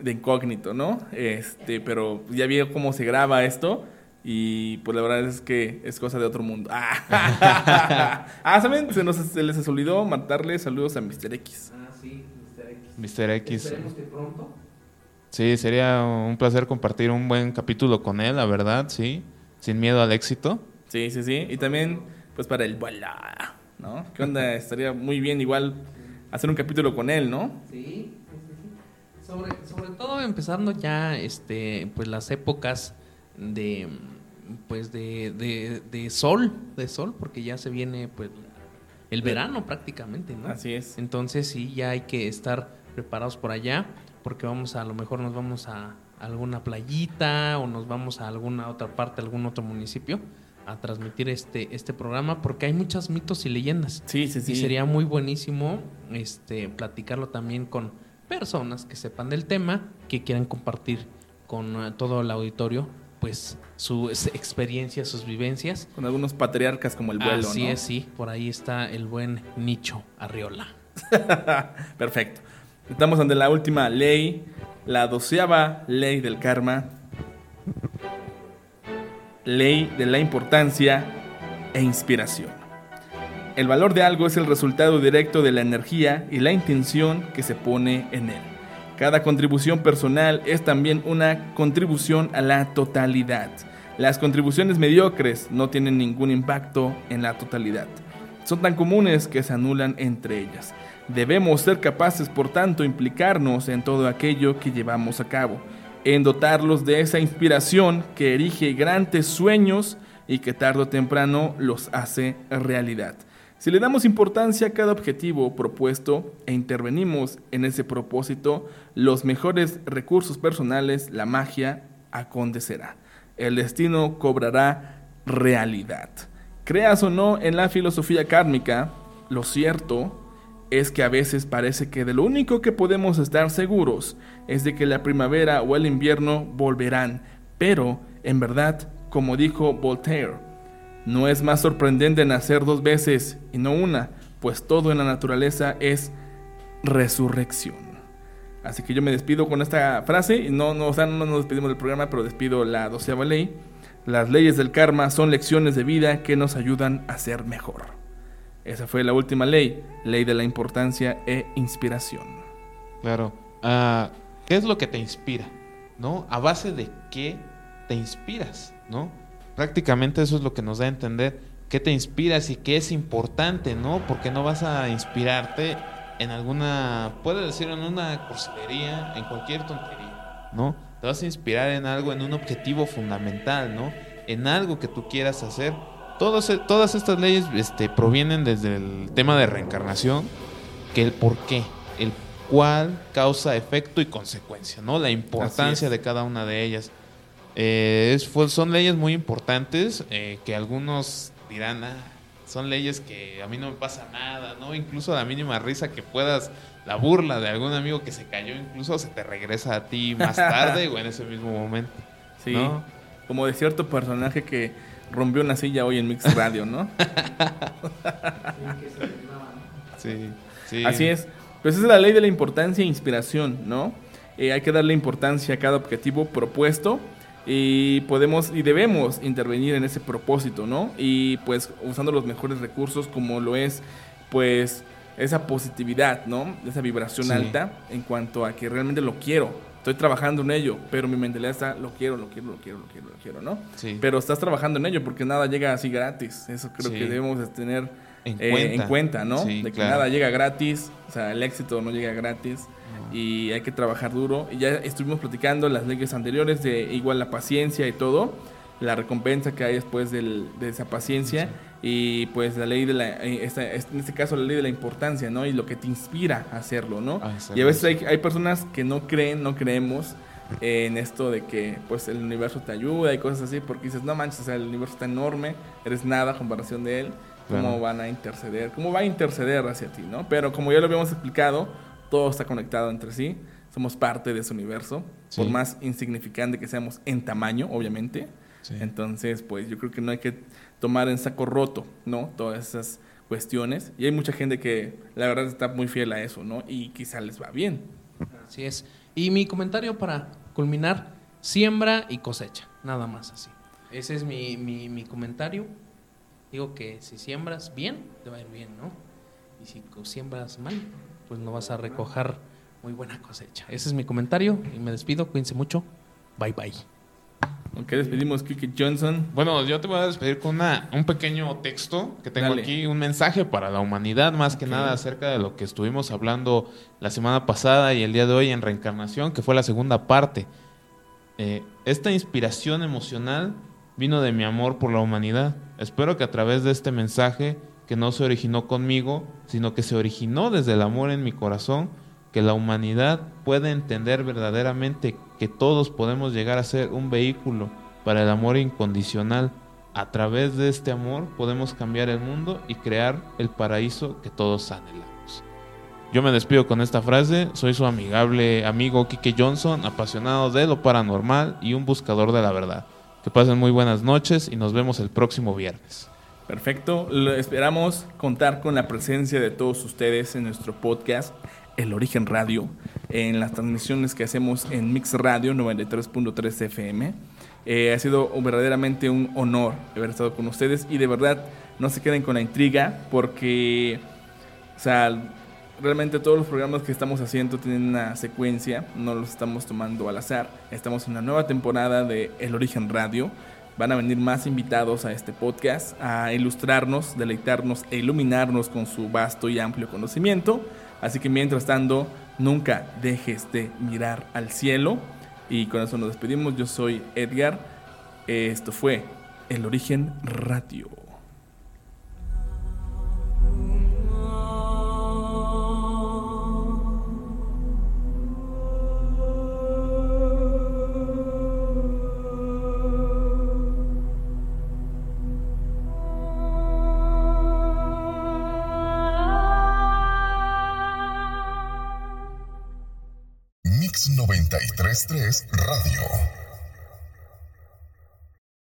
de incógnito, ¿no? Este, pero ya vio cómo se graba esto. Y pues la verdad es que es cosa de otro mundo. Ah, ah ¿saben? Se, nos, se les olvidó mandarle saludos a Mr. X. Ah, sí, Mr. X. Mr. X. Esperemos que pronto. Sí, sería un placer compartir un buen capítulo con él, la verdad, sí. Sin miedo al éxito. Sí, sí, sí. Y también, pues para el bola, ¿no? ¿Qué onda? Estaría muy bien igual hacer un capítulo con él, ¿no? Sí, sí, sí. Sobre, sobre todo empezando ya este pues las épocas de pues de, de, de sol, de sol, porque ya se viene pues el verano prácticamente, ¿no? Así es. Entonces sí, ya hay que estar preparados por allá, porque vamos a, a lo mejor nos vamos a alguna playita o nos vamos a alguna otra parte, algún otro municipio a transmitir este, este programa, porque hay muchos mitos y leyendas. Sí, sí, sí. Y sería muy buenísimo este, platicarlo también con personas que sepan del tema, que quieran compartir con uh, todo el auditorio, pues sus experiencias, sus vivencias. Con algunos patriarcas como el vuelo, Así ¿no? es, sí, por ahí está el buen Nicho Arriola. Perfecto. Estamos ante la última ley, la doceava ley del karma. Ley de la importancia e inspiración. El valor de algo es el resultado directo de la energía y la intención que se pone en él. Cada contribución personal es también una contribución a la totalidad. Las contribuciones mediocres no tienen ningún impacto en la totalidad. Son tan comunes que se anulan entre ellas. Debemos ser capaces, por tanto, implicarnos en todo aquello que llevamos a cabo, en dotarlos de esa inspiración que erige grandes sueños y que tarde o temprano los hace realidad. Si le damos importancia a cada objetivo propuesto e intervenimos en ese propósito, los mejores recursos personales, la magia, acontecerá. El destino cobrará realidad. Creas o no en la filosofía kármica, lo cierto es que a veces parece que de lo único que podemos estar seguros es de que la primavera o el invierno volverán, pero en verdad, como dijo Voltaire, no es más sorprendente nacer dos veces y no una, pues todo en la naturaleza es resurrección. Así que yo me despido con esta frase, no, no, o sea, no nos despedimos del programa, pero despido la doceava ley. Las leyes del karma son lecciones de vida que nos ayudan a ser mejor. Esa fue la última ley, ley de la importancia e inspiración. Claro. Ah, ¿Qué es lo que te inspira? ¿No? ¿A base de qué te inspiras? ¿No? prácticamente eso es lo que nos da a entender qué te inspiras y qué es importante, ¿no? Porque no vas a inspirarte en alguna, puedes decir en una cursilería, en cualquier tontería, ¿no? Te vas a inspirar en algo, en un objetivo fundamental, ¿no? En algo que tú quieras hacer. Todos, todas estas leyes este, provienen desde el tema de reencarnación, que el por qué, el cuál causa efecto y consecuencia, ¿no? La importancia de cada una de ellas. Eh, son leyes muy importantes eh, que algunos dirán, ah, son leyes que a mí no me pasa nada, ¿no? Incluso la mínima risa que puedas, la burla de algún amigo que se cayó, incluso se te regresa a ti más tarde o en ese mismo momento. Sí, como de cierto personaje que rompió una silla hoy en Mix Radio, ¿no? sí, sí. Así es. Pues es la ley de la importancia e inspiración, ¿no? Eh, hay que darle importancia a cada objetivo propuesto y podemos y debemos intervenir en ese propósito, ¿no? Y pues usando los mejores recursos como lo es pues esa positividad, ¿no? Esa vibración alta en cuanto a que realmente lo quiero. Estoy trabajando en ello, pero mi mentalidad está, lo quiero, lo quiero, lo quiero, lo quiero, lo quiero, ¿no? Sí. Pero estás trabajando en ello porque nada llega así gratis. Eso creo que debemos tener en, eh, cuenta. ¿no? de que nada llega gratis, o sea, el éxito no llega gratis y hay que trabajar duro. Y ya estuvimos platicando las leyes anteriores de igual la paciencia y todo, la recompensa que hay después de esa paciencia y pues la ley de la, eh, en este caso la ley de la importancia, ¿no? Y lo que te inspira a hacerlo, ¿no? Ah, y a veces hay, hay personas que no creen, no creemos en esto de que pues el universo te ayuda y cosas así, porque dices, no manches, o sea, el universo está enorme, eres nada a comparación de él, ¿cómo van a interceder? ¿Cómo va a interceder hacia ti, no? Pero como ya lo habíamos explicado, todo está conectado entre sí, somos parte de ese universo, por más insignificante que seamos en tamaño, obviamente. Entonces, pues yo creo que no hay que tomar en saco roto, ¿no? Todas esas cuestiones. Y hay mucha gente que la verdad está muy fiel a eso, ¿no? Y quizá les va bien. Así es. Y mi comentario para culminar, siembra y cosecha, nada más así. Ese es mi, mi, mi comentario. Digo que si siembras bien, te va a ir bien, ¿no? Y si siembras mal, pues no vas a recoger muy buena cosecha. Ese es mi comentario y me despido. Cuídense mucho. Bye bye. Ok, despedimos Kiki Johnson. Bueno, yo te voy a despedir con una, un pequeño texto que tengo aquí, un mensaje para la humanidad, más que nada acerca de lo que estuvimos hablando la semana pasada y el día de hoy en Reencarnación, que fue la segunda parte. Eh, esta inspiración emocional vino de mi amor por la humanidad. Espero que a través de este mensaje que no se originó conmigo, sino que se originó desde el amor en mi corazón, que la humanidad puede entender verdaderamente que todos podemos llegar a ser un vehículo para el amor incondicional. A través de este amor podemos cambiar el mundo y crear el paraíso que todos anhelamos. Yo me despido con esta frase, soy su amigable amigo Kike Johnson, apasionado de lo paranormal y un buscador de la verdad. Que pasen muy buenas noches y nos vemos el próximo viernes. Perfecto. esperamos contar con la presencia de todos ustedes en nuestro podcast El Origen Radio, en las transmisiones que hacemos en Mix Radio 93.3 FM. Eh, ha sido verdaderamente un honor haber estado con ustedes y de verdad no se queden con la intriga porque, o sea, Realmente todos los programas que estamos haciendo tienen una secuencia, no los estamos tomando al azar. Estamos en una nueva temporada de El Origen Radio. Van a venir más invitados a este podcast a ilustrarnos, deleitarnos e iluminarnos con su vasto y amplio conocimiento. Así que mientras tanto, nunca dejes de mirar al cielo. Y con eso nos despedimos. Yo soy Edgar. Esto fue El Origen Radio. Mix 933 Radio.